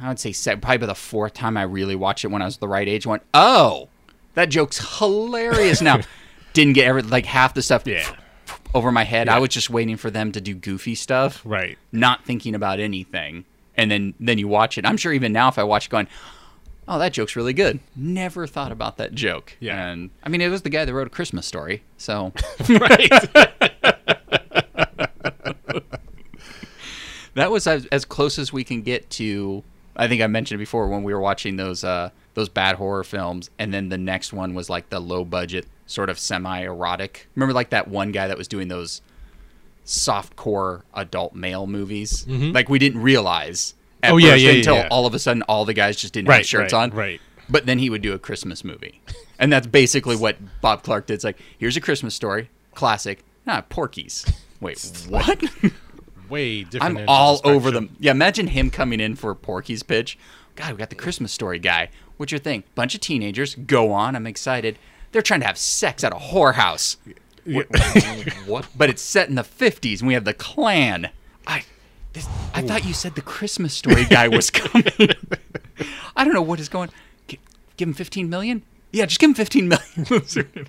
I would say probably by the fourth time I really watched it when I was the right age. Went, oh, that joke's hilarious now. Didn't get every like half the stuff yeah, over my head. Yeah. I was just waiting for them to do goofy stuff, right. not thinking about anything. And then then you watch it. I'm sure even now if I watch it, going. Oh, that joke's really good. Never thought about that joke. Yeah. And I mean, it was the guy that wrote a Christmas story. So right. that was as, as close as we can get to i think i mentioned it before when we were watching those uh those bad horror films and then the next one was like the low budget sort of semi erotic remember like that one guy that was doing those soft core adult male movies like we didn't realize at Mm-hmm. Oh, yeah, first yeah, until yeah. all of a sudden all the guys just didn't Right, have shirts right, on right. but then he would do a christmas movie and that's basically what bob clark did it's like here's a christmas story classic ah Porky's wait what Way different. I'm all the over them. Yeah, imagine him coming in for Porky's pitch. God, we got the Christmas story guy. What's your thing? Bunch of teenagers. Go on. I'm excited. They're trying to have sex at a whorehouse. What? what? But it's set in the 50s, and we have the Klan. I, this, I thought you said the Christmas story guy was coming. I don't know what is going. Gi- Give him 15 million. Yeah, just give him 15 million.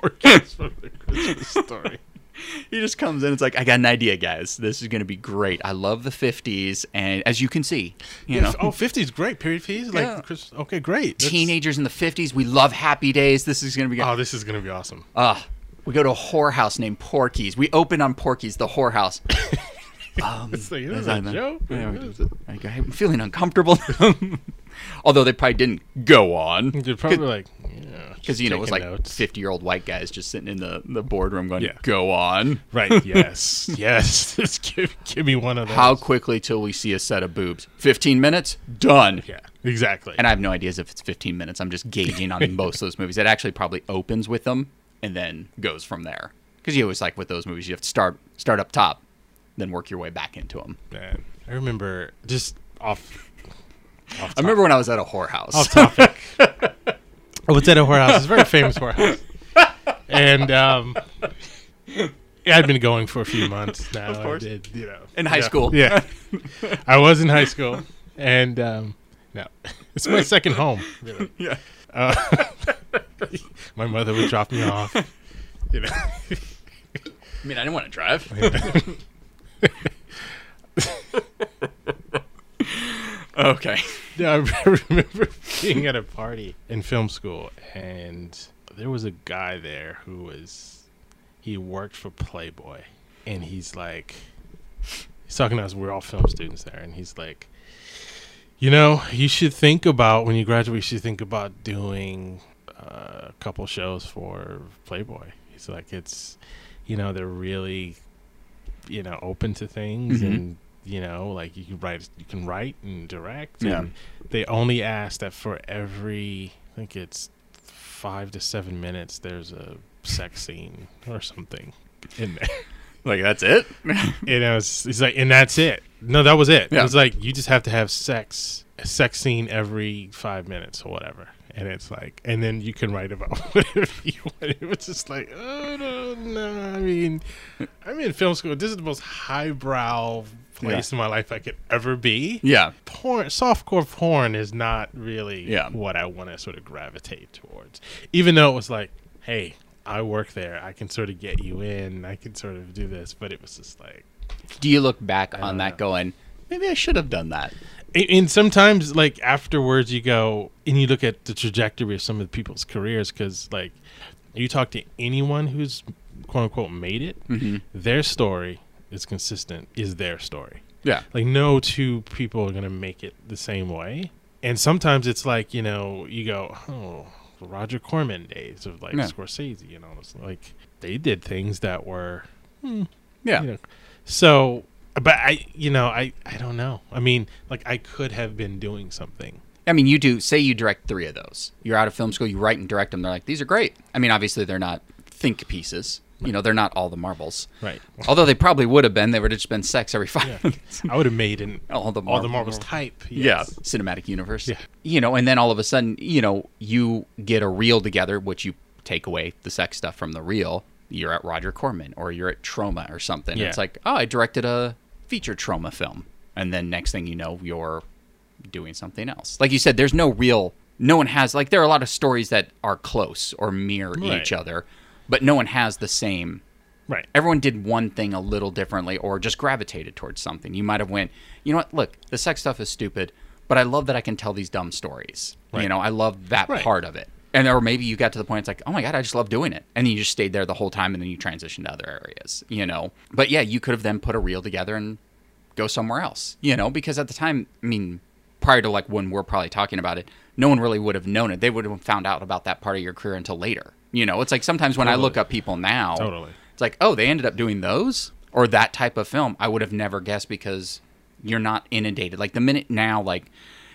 The Christmas story. he just comes in. It's like I got an idea, guys. This is going to be great. I love the '50s, and as you can see, you know, oh, 50s great. Period piece. Like Yeah. Chris, okay, great. That's- teenagers in the '50s. We love Happy Days. This is going to be. Oh, this is gonna be awesome. Uh, we go to a whorehouse named Porky's. We open on Porky's, the whorehouse. Um, It's like, is that a joke? Yeah, I'm feeling uncomfortable. Although they probably didn't go on They're probably like, yeah, because you know it was like taking notes. 50 year old white guys just sitting in the the boardroom going, Yeah. "Go on." Right. Yes. yes. Just give, give me one of those. How quickly till we see a set of boobs? 15 minutes, done. Yeah. Exactly. And I have no ideas if it's 15 minutes. I'm just gauging on most of those movies. It actually probably opens with them and then goes from there. Because you always like with those movies, you have to start start up top, then work your way back into them. Man, I remember just off. Off I remember when I was at a whorehouse. off topic. oh, it's at a whorehouse. It's a very famous whorehouse. And um, I'd been going for a few months now. Of course. I did, you know, In high Yeah. school. Yeah, I was in high school, and um, no, it's my second home. Really. yeah. Uh, my mother would drop me off. You know, I mean, I didn't want to drive. Okay. Yeah, I remember being at a party in film school, and there was a guy there who was he worked for Playboy, and he's like, he's talking to us. We're all film students there, and he's like, you know, you should think about when you graduate. You should think about doing uh, a couple shows for Playboy. He's like, it's, you know, they're really, you know, open to things Mhm. and you know like you can write you can write and direct Yeah. and they only ask that for every i think it's five to seven minutes there's a sex scene or something in there. Like that's it. And I was, it's like, and that's it. No, that was it. Yeah. It was like you just have to have sex, a sex scene every five minutes or whatever. And it's like, and then you can write about whatever you want. It was just like, oh no, no. I mean, I'm in film school. This is the most highbrow place in my life I could ever be. yeah. Porn, softcore porn is not really Yeah. what I want to sort of gravitate towards. Even though it was like, hey, I work there. I can sort of get you in. I can sort of do this. But it was just like, Do you look back on that know. going, maybe I should have done that? and, and sometimes like afterwards you go and you look at the trajectory of some of the people's careers because like you talk to anyone who's quote unquote made it Mm-hmm. their story is consistent is their story Yeah. like no two people are gonna make it the same way and sometimes it's like you know you go oh roger corman days of like Yeah. scorsese and all this like they did things that were hmm, Yeah. you know so but i you know i i don't know i mean like i could have been doing something I mean, you do say you direct three of those. You're out of film school, you write and direct them. They're like, these are great. I mean, obviously, they're not think pieces. You know, they're not all the marbles. right Although they probably would have been. They would have just been sex every five Yeah. minutes. i would have made an All the, all the marbles type Yeah, cinematic universe. Yeah. You know, and then all of a sudden, you know, you get a reel together, which you take away the sex stuff from the reel. You're at Roger Corman or you're at Troma or something. Yeah. It's like, oh, I directed a feature Troma film. And then next thing you know, you're doing something else. Like you said, there's no real, no one has, like, there are a lot of stories that are close or mirror Right. each other, but no one has the same right. Everyone did one thing a little differently or just gravitated towards something. You might have went you know what? Look the sex stuff is stupid but i love that i can tell these dumb stories. You know i love that Right. part of it. And or maybe you got to the point it's like oh my god i just love doing it. And then you just stayed there the whole time and then you transitioned to other areas you know? But yeah you could have then put a reel together and go somewhere else you know? Because at the time i mean prior to like when we're probably talking about it no one really would have known it. They would have found out about that part of your career until later you know it's like sometimes when i look up people now Totally. it's like, oh, they ended up doing those or that type of film. I would have never guessed because you're not inundated. Like the minute now, like,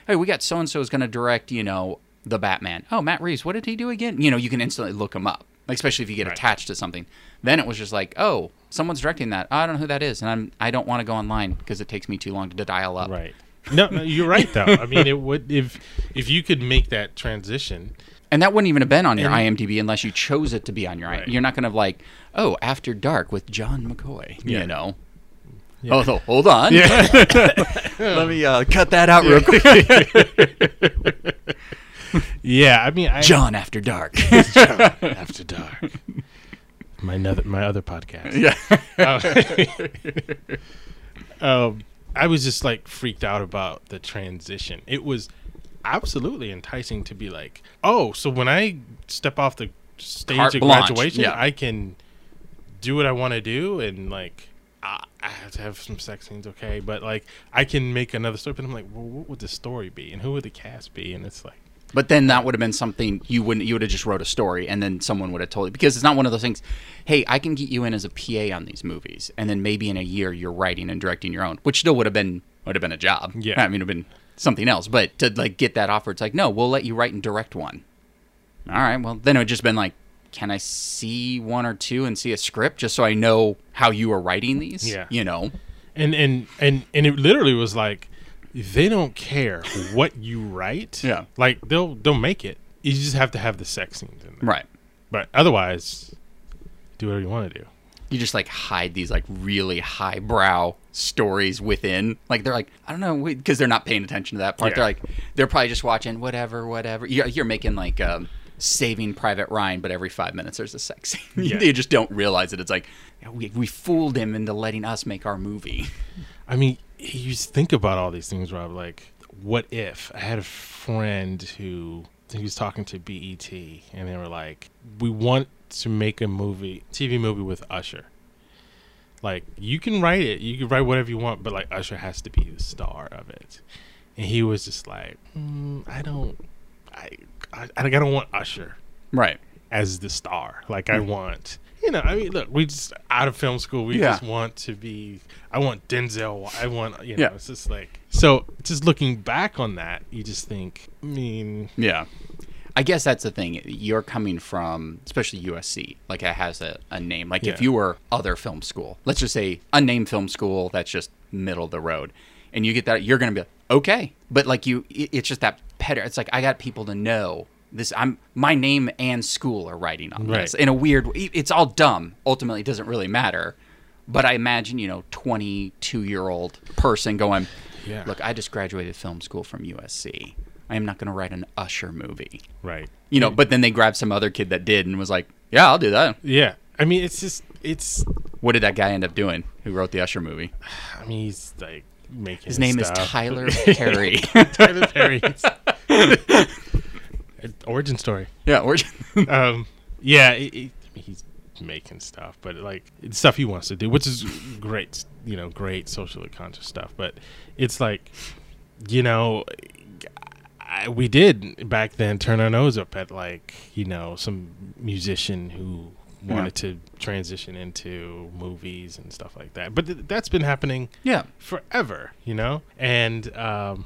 hey, we got so and so is going to direct, you know, the Batman. Oh, Matt Reeves, what did he do again? You know, you can instantly look him up. Like, especially if you get Right. attached to something. Then it was just like, oh, someone's directing that. Oh, I don't know who that is, and I'm I don't want to go online because it takes me too long to dial up. right no, no you're right though i mean it would if if you could make that transition And that wouldn't even have been on your And- IMDb unless you chose it to be on your. Right. IMDb. You're not going to like, oh, After Dark with John McCoy. Yeah. You know. Yeah. Oh, so hold on. yeah Let me uh, cut that out real quick. yeah i mean I, John After Dark. after dark my other my other podcast yeah. um, I was just like freaked out about the transition. It was absolutely enticing to be like, oh, so when I step off the stage Carte of blanche, graduation, yeah. I can do what I want to do and like. I I have to have some sex scenes, okay, but like I can make another story. But I'm like, well, what would the story be, and who would the cast be? And it's like, But then that would have been something you wouldn't. You would have just wrote a story, and then someone would have told you because it's not one of those things. Hey, I can get you in as a PA on these movies, and then maybe in a year you're writing and directing your own, which still would have been would have been a job. Yeah. I mean, it would have been something else. But to like get that offer, it's like, no, we'll let you write and direct one. All right. Well, then it would just been like, can I see one or two and see a script just so I know how you are writing these? Yeah. You know. and and and and it literally was like, they don't care what you write. Yeah. like they'll they'll make it. You just have to have the sex scenes in there. Right. But otherwise, do whatever you want to do. You just like hide these like really highbrow stories within like they're like i don't know because they're not paying attention to that part Yeah. they're like they're probably just watching whatever whatever you're, you're making like um saving private ryan but every five minutes there's a sex scene Yeah. they just don't realize it it's like we, we fooled him into letting us make our movie I mean, you just think about all these things, Rob. Like, what if I had a friend who he was talking to BET, and they were like, "We want to make a movie, TV movie with Usher. Like, you can write it, you can write whatever you want, but like Usher has to be the star of it." And he was just like, mm, "I don't, I, I, I don't want Usher." right as the star. Like I want, you know, I mean, look, we just out of film school. We Yeah. just want to be. I want Denzel. I want, you know, Yeah. it's just like so. Just looking back on that, you just think, I mean, yeah I guess that's the thing. You're coming from, especially USC, like it has a, a name. Like if you were other film school, let's just say unnamed film school, that's just middle of the road, and you get that, you're going to be like, okay. But like you, it- it's just that pet. It's like I got people to know this. I'm my name and school are writing on this in a weird. It's all dumb. Ultimately, it doesn't really matter. But I imagine you know, 22 year old person going, Yeah. look, I just graduated film school from USC. I am not going to write an Usher movie. Right. You know, but then they grabbed some other kid that did and was like, "Yeah, I'll do that." Yeah. I mean, it's just it's. What did that guy end up doing? Who wrote the Usher movie? I mean, he's like making. His name is. Tyler Perry. Tyler Perry. Origin story. yeah, or Um, yeah, it, it, he's making stuff, but like it's stuff he wants to do, which is great. You know, great socially conscious stuff. But it's like, you know, I, we did back then turn our nose up at like you know some musician who wanted to transition into movies and stuff like that. But th- that's been happening yeah. forever, you know. And um,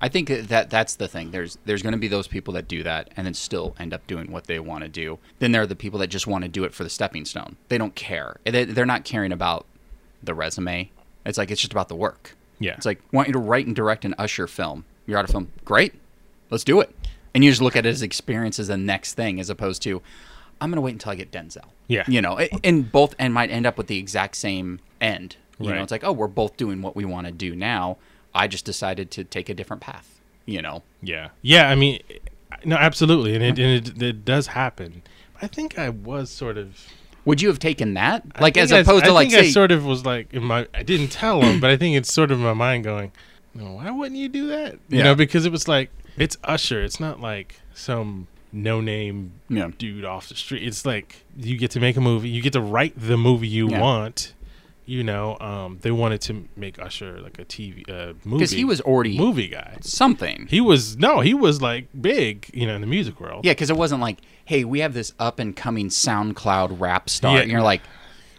I think that that's the thing. There's there's going to be those people that do that and then still end up doing what they want to do. Then there are the people that just want to do it for the stepping stone. They don't care. They, they're not caring about the resume. It's like it's just about the work. yeah, It's like want you to write and direct an Usher film. You're out of film. Great, let's do it. And you just look at it as experience as the next thing, as opposed to I'm going to wait until I get Denzel. Yeah. you know, and both and might end up with the exact same end. You Right. know, it's like oh, we're both doing what we want to do now. I just decided to take a different path. You know, Yeah, yeah. I mean, no, absolutely, and it and it, it does happen. I think I was sort of would you have taken that I like as opposed I to like think I sort of was like in my. I didn't tell him, but I think it's sort of my mind going, no, why wouldn't you do that? You Yeah. know, because it was like it's Usher. It's not like some no name Yeah. dude off the street. It's like you get to make a movie. You get to write the movie you Yeah. want. You know, um, they wanted to make Usher like a TV uh, movie because he was already movie guy. something. He was no, he was like big, you know, in the music world. Yeah, because it wasn't like, hey, we have this up and coming SoundCloud rap star, Yeah. and you're like,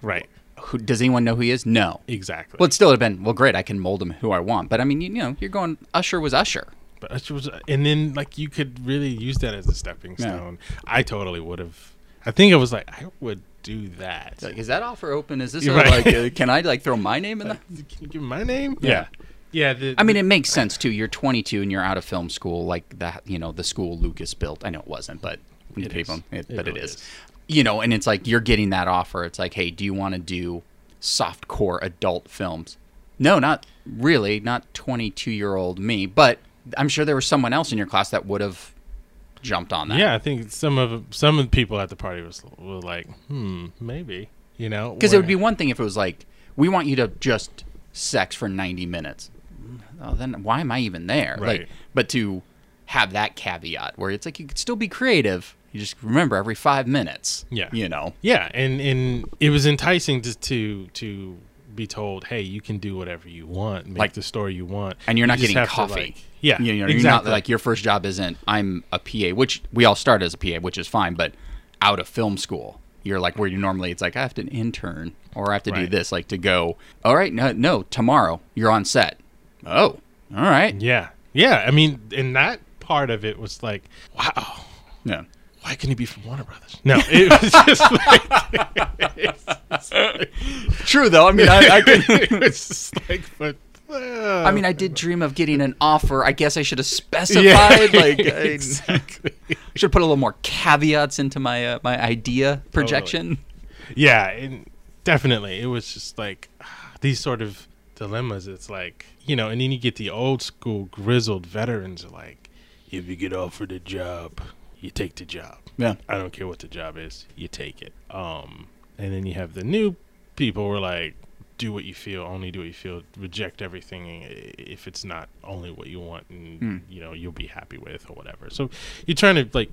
right, who, does anyone know who he is? No. exactly. Well, it still would have been well, great. I can mold him who I want, but I mean, you, you know, you're going. Usher was Usher. But Usher was, and then like you could really use that as a stepping Yeah. stone. I totally would have. I think I was like, I would do that. Like, is that offer open? Is this You're a, right. like? Uh, can I like throw my name in there? Can you give my name? Yeah. yeah. The, I mean, it makes sense too. You're 22 and you're out of film school, like that. You know, the school Lucas built. I know it wasn't, but It people, is. It, It but really it is. is. You know, and it's like you're getting that offer. It's like, hey, do you want to do soft core adult films? No, not really. Not 22 year old me, but I'm sure there was someone else in your class that would have jumped on that. yeah, I think some of some of the people at the party was were like, hmm, maybe, you know, Because it would be one thing if it was like, we want you to just sex for 90 minutes. Oh, then why am I even there? Right. Like, but to have that caveat where it's like you could still be creative. You just remember every five minutes. Yeah. You know. Yeah, and and it was enticing to to to be told, hey, you can do whatever you want, make Like- the story you want, And you're not just getting coffee. like- yeah, You know, you're exactly. not like your first job isn't I'm a PA, which we all start as a PA, which is fine, but out of film school. You're like where you normally it's like I have to intern or I have to do this, like to go, all right, no no, tomorrow you're on set. Oh. All right. Yeah, yeah. I mean, and that part of it was like, wow, Yeah. why can he be from Warner Brothers? No, it was just like, True though. I mean, I, I can. it was just like, but. Uh, I mean, I did dream of getting an offer. I guess I should have specified. Like, exactly. I should put a little more caveats into my uh, my idea projection. Yeah, and definitely. It was just like these sort of dilemmas. It's like you know, and then you get the old school grizzled veterans like, if you get offered a job, you take the job. Yeah. I don't care what the job is, you take it. Um, and then you have the new people who are like, do what you feel, only do what you feel, reject everything if it's not only what you want, and Hmm. you know you'll be happy with or whatever. So you're trying to like,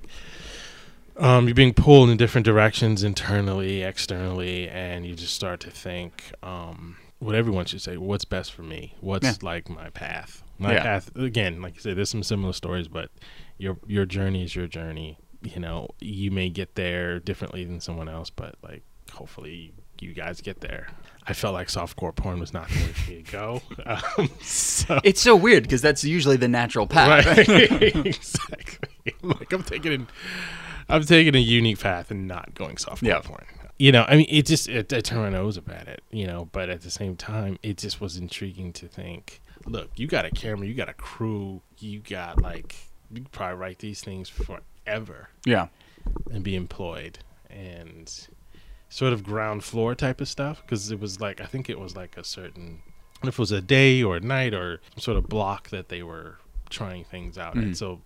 um, you're being pulled in different directions internally, externally, and you just start to think, um, what everyone should say, what's best for me, what's Yeah. like my path, my Yeah. path. Again, like you said, there's some similar stories, but your your journey is your journey. You know, you may get there differently than someone else, but like hopefully you guys get there. I felt like softcore porn was not the way for me to go. Um, so, It's so weird because that's usually the natural path. right, exactly. like I'm taking, I'm taking a unique path and not going softcore Yeah. porn. You know, I mean, it just it, I turned my nose about it. You know, but at the same time, it just was intriguing to think. Look, you got a camera, you got a crew, you got like you could probably write these things forever Yeah. and be employed and sort of ground floor type of stuff because it was like I think it was like a certain if it was a day or a night or some sort of block that they were trying things out Mhm. and so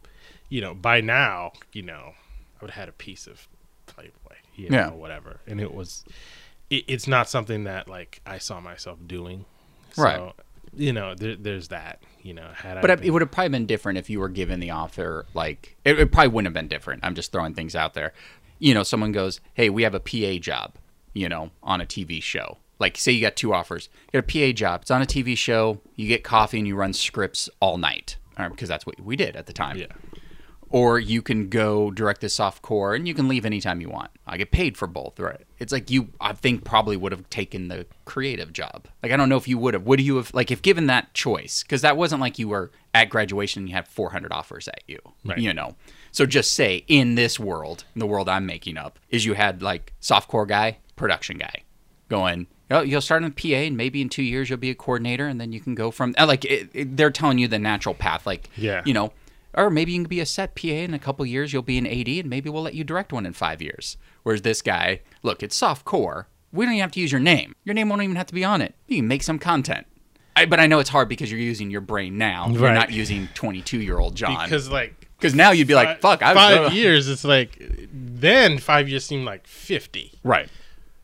you know by now you know I would have had a piece of Playboy you know Yeah. whatever and it was it, it's not something that like I saw myself doing Right. so, you know there, there's that you know had But I it- it would have probably been different if you were given the offer. Like, it, it probably wouldn't have been different. I'm just throwing things out there. You know, someone goes, "Hey, we have a PA job," you know, on a TV show. Like, say you got two offers. You got a PA job. It's on a TV show. You get coffee and you run scripts all night, uh, because that's what we did at the time. yeah Or you can go direct the soft core and you can leave anytime you want. I get paid for both, right? It's like you, I think, probably would have taken the creative job. Like, I don't know if you would have. Would you have, like, if given that choice? Because that wasn't like you were at graduation and you had 400 offers at you, Right. you know? So just say, in this world, the world I'm making up, is you had, like, softcore guy, production guy going, oh, you'll start in PA and maybe in two years you'll be a coordinator and then you can go from, uh, like, it, it, they're telling you the natural path. Like, Yeah. you know, or maybe you can be a set PA in a couple years. You'll be an AD, and maybe we'll let you direct one in five years. Whereas this guy, look, it's soft core. We don't even have to use your name. Your name won't even have to be on it. You can make some content. I, but I know it's hard because you're using your brain now. You're not using 22 year old John. because like Because now you'd be like, fi- fuck, I five years. It's like then five years seemed like fifty. Right.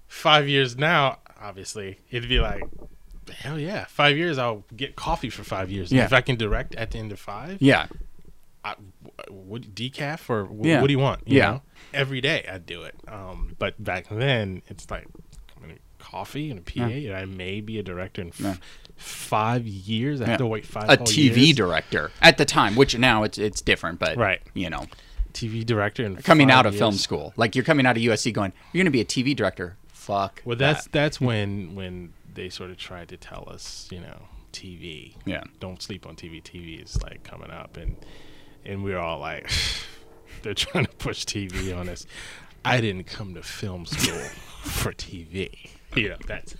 Five years now, obviously, it'd be like, hell yeah, five years. I'll get coffee for five years. Yeah. If I can direct at the end of five, Yeah. I, what decaf or wh- Yeah. what do you want? You Yeah. know? every day I'd do it. Um, but back then, it's like coffee and a PA, and I may be a director in f- Yeah. Five years. I Yeah. have to wait five A TV years. director at the time, which now it's it's different, but Right. you know, TV director and coming out of film school, like you're coming out of USC, going, you're going to be a TV director. Fuck. Well, that's that. that's when when they sort of tried to tell us, you know, TV. Yeah. Don't sleep on TV. TV is like coming up, and and we are all like, they're trying to push TV on us. I didn't come to film school for TV. You know, that's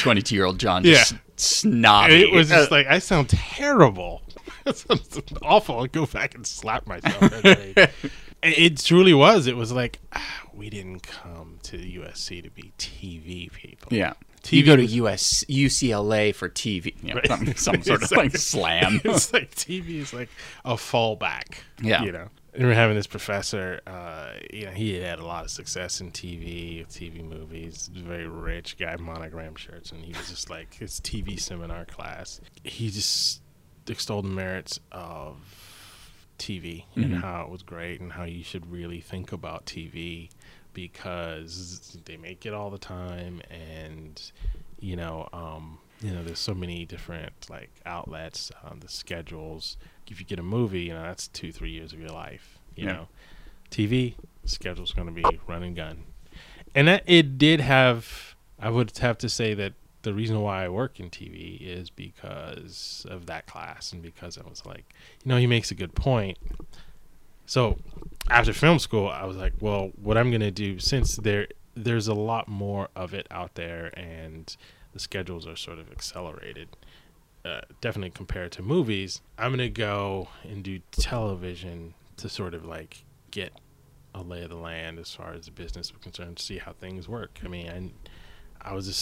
22 year old John Yeah. just snobby. it was just Uh, like I sound terrible. It sounds awful. I'll go back and slap myself. It- it it truly was. It was like ah, we didn't come to USC to be TV people. yeah. TV you go to US UCLA for TV. Yeah, Right. some, some sort of like slam. it's like TV is like a fallback. Yeah. You know. And we're having this professor, uh, you know, he had a lot of success in TV, TV movies, very rich guy, monogram shirts, and he was just like his TV seminar class. He just extolled the merits of TV and Mhm. how it was great and how you should really think about TV because they make it all the time and you know um you know there's so many different like outlets um, the schedules. If you get a movie you know that's two three years of your life you Yeah. know. Tv schedule's going to be run and gun. And that, it did have i would have to say that the reason why i work in tv is because of that class and because i was like you know he makes a good point. So after film school, I was like, well, what I'm gonna do since there there's a lot more of it out there, and the schedules are sort of accelerated, uh, definitely compared to movies. I'm gonna go and do television to sort of like get a lay of the land as far as the business is concerned, to see how things work. I mean, I, I was a s-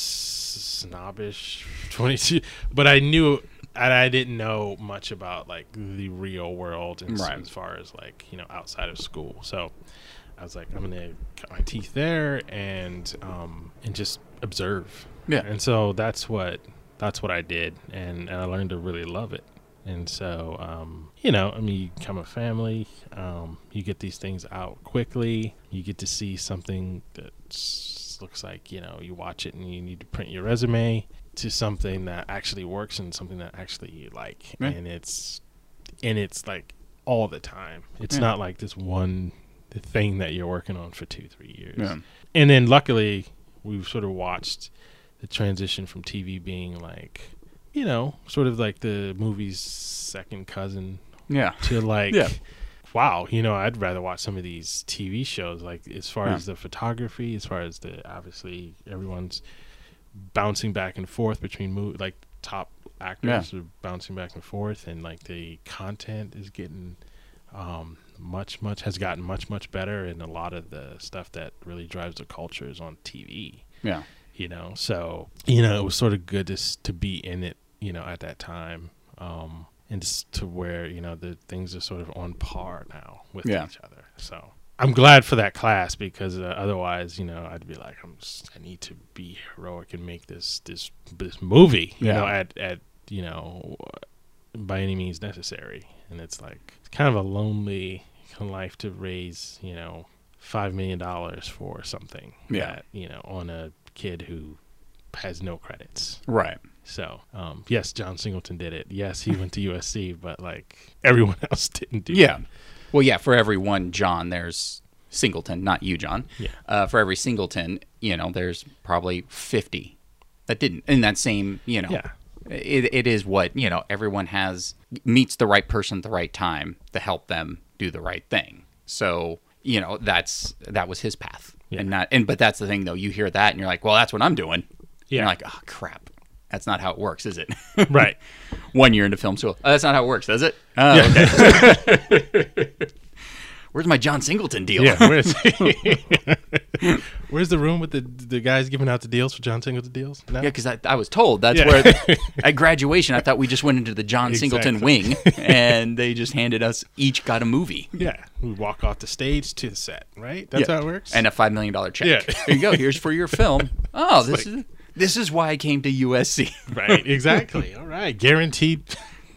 snobbish 22, but I knew and I didn't know much about like the real world and Right. as far as like you know outside of school. So I was like, I'm gonna cut my teeth there and um and just observe. Yeah. And so that's what that's what I did, and, and I learned to really love it. And so, um, you know, I mean, you become a family. Um, you get these things out quickly. You get to see something that looks like, you know, you watch it and you need to print your resume to something that actually works and something that actually you like. Yeah. And it's, and it's like all the time. It's Yeah. not like this one thing that you're working on for two, three years. Yeah. And then luckily, we've sort of watched the transition from TV being like, you know, sort of like the movie's second cousin Yeah. to like Yeah. wow, you know, I'd rather watch some of these TV shows. Like as far Yeah. as the photography, as far as the obviously everyone's bouncing back and forth between mo- like top actors are bouncing back and forth, and like the content is getting um, much much has gotten much much better, and a lot of the stuff that really drives the culture is on TV Yeah. You know so you know it was sort of good to to be in it you know at that time um and just to where you know the things are sort of on par now with Yeah. each other so i'm glad for that class because uh, otherwise you know i'd be like i'm just, i need to be heroic and make this this this movie you Yeah. know at at you know by any means necessary and it's like it's kind of a lonely life to raise you know five million dollars for something Yeah. that you know on a kid who has no credits Right. so um yes john singleton did it yes he went to usc but like everyone else didn't do Yeah. it. Well, yeah. For every one John, there's Singleton, not you, John. Yeah. Uh, for every Singleton, you know, there's probably fifty that didn't in that same. You know. Yeah. It, it is what you know. Everyone has meets the right person at the right time to help them do the right thing. So you know that's that was his path, Yeah. and not and but that's the thing though. You hear that and you're like, well, that's what I'm doing. Yeah. You're like, oh crap, that's not how it works, is it? right One year into film school, oh, that's not how it works, does it? Oh, okay. Where's my John Singleton deal? yeah where's where's the room with the the guys giving out the deals for john singleton deals no? Yeah, because I, I was told that's Yeah. where at graduation I thought we just went into the John Singleton Exactly. wing and they just handed us each got a movie. yeah we walk off the stage to the set right that's Yeah. how it works And a five million dollar check. Yeah. Here you go. Here's for your film. Oh, this like- is this is why I came to USC. right exactly all right guaranteed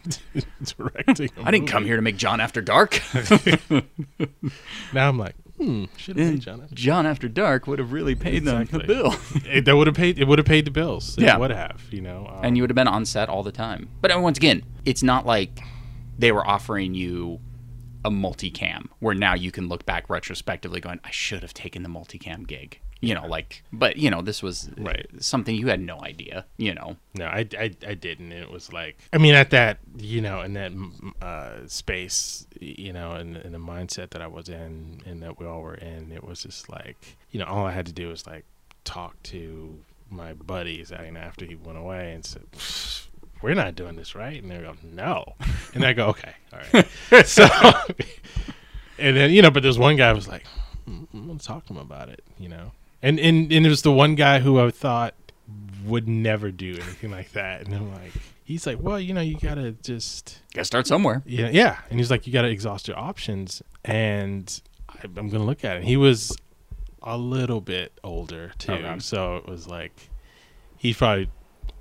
directing I didn't come here to make John After Dark. now i'm like hmm should have made john F. John After Dark would have really paid them the bill. it, that would have paid it would have paid the bills Yeah. it would have you know um, and you would have been on set all the time. But uh, once again, it's not like they were offering you a multicam where now you can look back retrospectively going, I should have taken the multicam gig. You know, like, but you know, this was Right. something you had no idea. You know, No, I, I, I didn't. It was like, I mean, at that, you know, in that uh, space, you know, in, in the mindset that I was in and that we all were in, it was just like, you know, all I had to do was like talk to my buddies and after he went away and said, we're not doing this right. And they go, no. And I go, okay, all right. so, and then, you know, but there's one guy was like, "Mm, I'm going to talk to him about it, you know. And, and, and it was the one guy who I thought would never do anything like that. And I'm like, he's like, well, you know, you gotta just, gotta start somewhere. yeah, yeah. And he's like, you gotta exhaust your options. And I, I'm gonna look at it. He was a little bit older too, Okay. so it was like he probably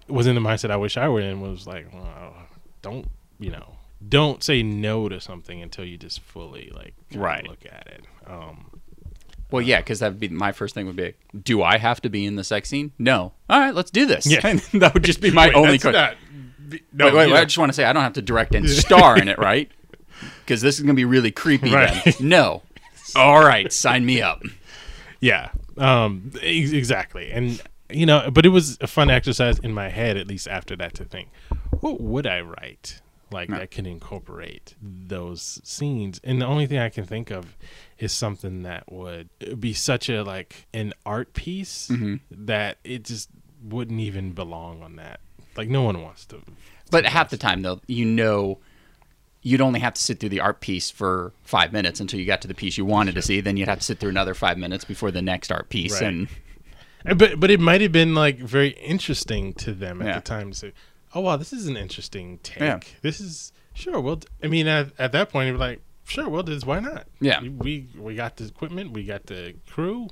was in the mindset I wish I were in. Was like, well, don't you know, don't say no to something until you just fully like Right. look at it. Um, Well, yeah, because that would be my first thing would be, do I have to be in the sex scene? No. All right, let's do this. Yeah. And that would just be my wait, only question. not- no, wait, wait, wait, I just want to say I don't have to direct and star in it, right? Because this is gonna be really creepy. Right. Then. No. All right, sign me up. Yeah, um, ex- exactly. And you know, but it was a fun exercise in my head, at least after that, to think, what would I write like Yeah. that can incorporate those scenes? And the only thing I can think of is something that would be such a like an art piece Mm-hmm. that it just wouldn't even belong on that. Like no one wants to. But half the time, though, you know, you'd only have to sit through the art piece for five minutes until you got to the piece you wanted to see. Then you'd have to sit through another five minutes before the next art piece. Right. And But but it might have been like very interesting to them at Yeah. the time to say, "Oh wow, this is an interesting take. Yeah. This is sure." Well, I mean, at, at that point, you're like, "Sure, well, this why not? Yeah. we we got the equipment, we got the crew.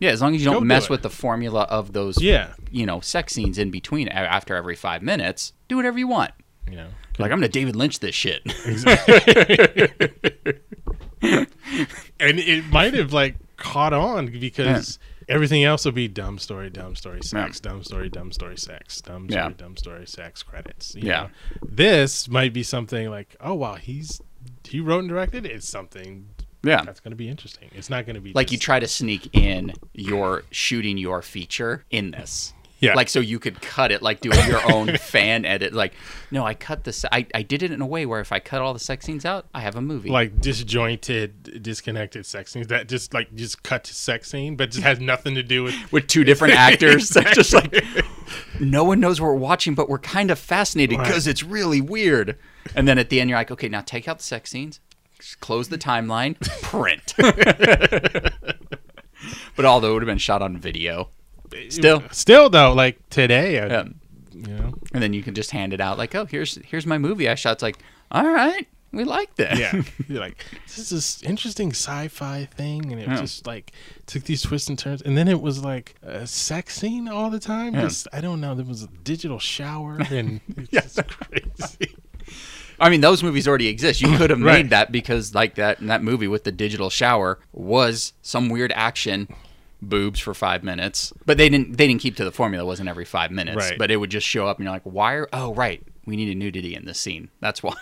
yeah, as long as you don't do mess it. with the formula of those, Yeah, you know, sex scenes in between after every five minutes, do whatever you want. you know." Like I'm gonna David Lynch this shit. Exactly. and it might have like caught on because everything else will be dumb story, dumb story, sex, dumb story, dumb story, sex, dumb story, Yeah. dumb story, sex credits. you Yeah. know? this might be something like, oh wow, he's he wrote and directed. It's something yeah. that's going to be interesting. It's not going to be Like you try to sneak in your shooting your feature in this. Yeah. Like so you could cut it, like doing your own fan edit. Like, no, I cut this. I, I did it in a way where if I cut all the sex scenes out, I have a movie. like disjointed, disconnected sex scenes that just like just cut to sex scene, but just has nothing to do with. with two different actors. That's just like no one knows what we're watching, but we're kind of fascinated Right. because it's really weird. And then at the end, you're like, okay, now take out the sex scenes, close the timeline, print. but although it would have been shot on video, Still. still though, like today, I, um, you know, and then you can just hand it out like, oh, here's here's my movie I shot. It's like, all right, we like that. yeah, you're like this is this interesting sci-fi thing, and it Yeah. just like took these twists and turns, and then it was like a sex scene all the time. Yeah. Just I don't know, there was a digital shower, and it's just crazy. I mean, those movies already exist. You could have made Right. that because, like that that movie with the digital shower was some weird action, boobs for five minutes. But they didn't they didn't keep to the formula. It wasn't every five minutes. Right. But it would just show up, and you're like, why? Are, oh, right, we need a nudity in this scene. That's why.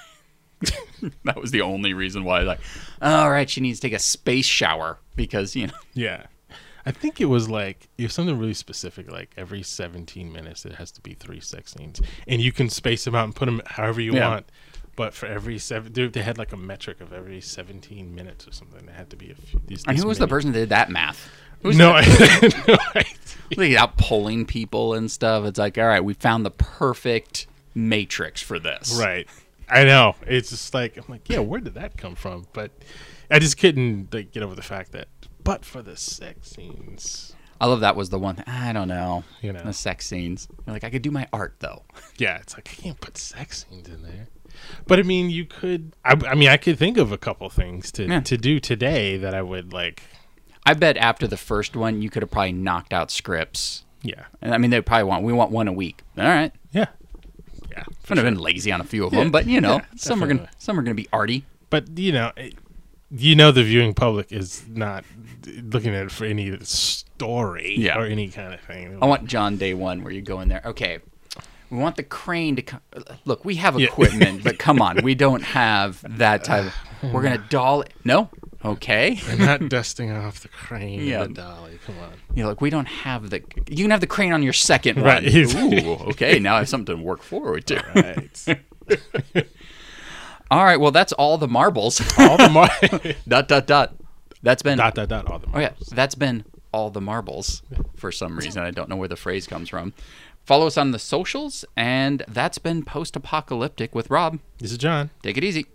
that was the only reason why. Like, all right, she needs to take a space shower because you know. Yeah. I think it was like it was something really specific. Like every 17 minutes, it has to be three sex scenes, and you can space them out and put them however you Yeah. want. But for every seven, they, they had like a metric of every 17 minutes or something. They had to be a few. These, And who was the person that did that math? Who's No, I, no idea. Out polling people and stuff. It's like, all right, we found the perfect matrix for this. Right. I know. It's just like I'm like, yeah, where did that come from? But I just couldn't like, get over the fact that, but for the sex scenes, I love that was the one. I don't know. You know. the sex scenes. You're like I could do my art though. yeah, it's like I can't put sex scenes in there. But I mean, you could. I, I mean, I could think of a couple things to Yeah. to do today that I would like. I bet after the first one, you could have probably knocked out scripts. Yeah. And I mean, they probably want we want one a week. All right, Yeah. Yeah. I've been lazy on a few of Yeah, them, but you know, yeah, some are gonna some are gonna be arty. But you know, it, you know, the viewing public is not looking at it for any story Yeah. or any kind of thing. I want John Day one where you go in there. Okay, we want the crane to come. Look, we have Yeah. equipment, but come on, we don't have that type. Of, we're gonna doll. it. No, okay. I'm not dusting off the crane Yeah. and the dolly. Come on. You know, like we don't have the. You can have the crane on your second one. Right. Ooh, okay. Now I have something to work forward to. Right. All right. Well, that's all the marbles. all the mar- dot dot dot. That's been. dot dot dot all the marbles. Oh yeah, that's been all the marbles for some reason. I don't know where the phrase comes from. Follow us on the socials, and that's been post apocalyptic with Rob. This is John. Take it easy.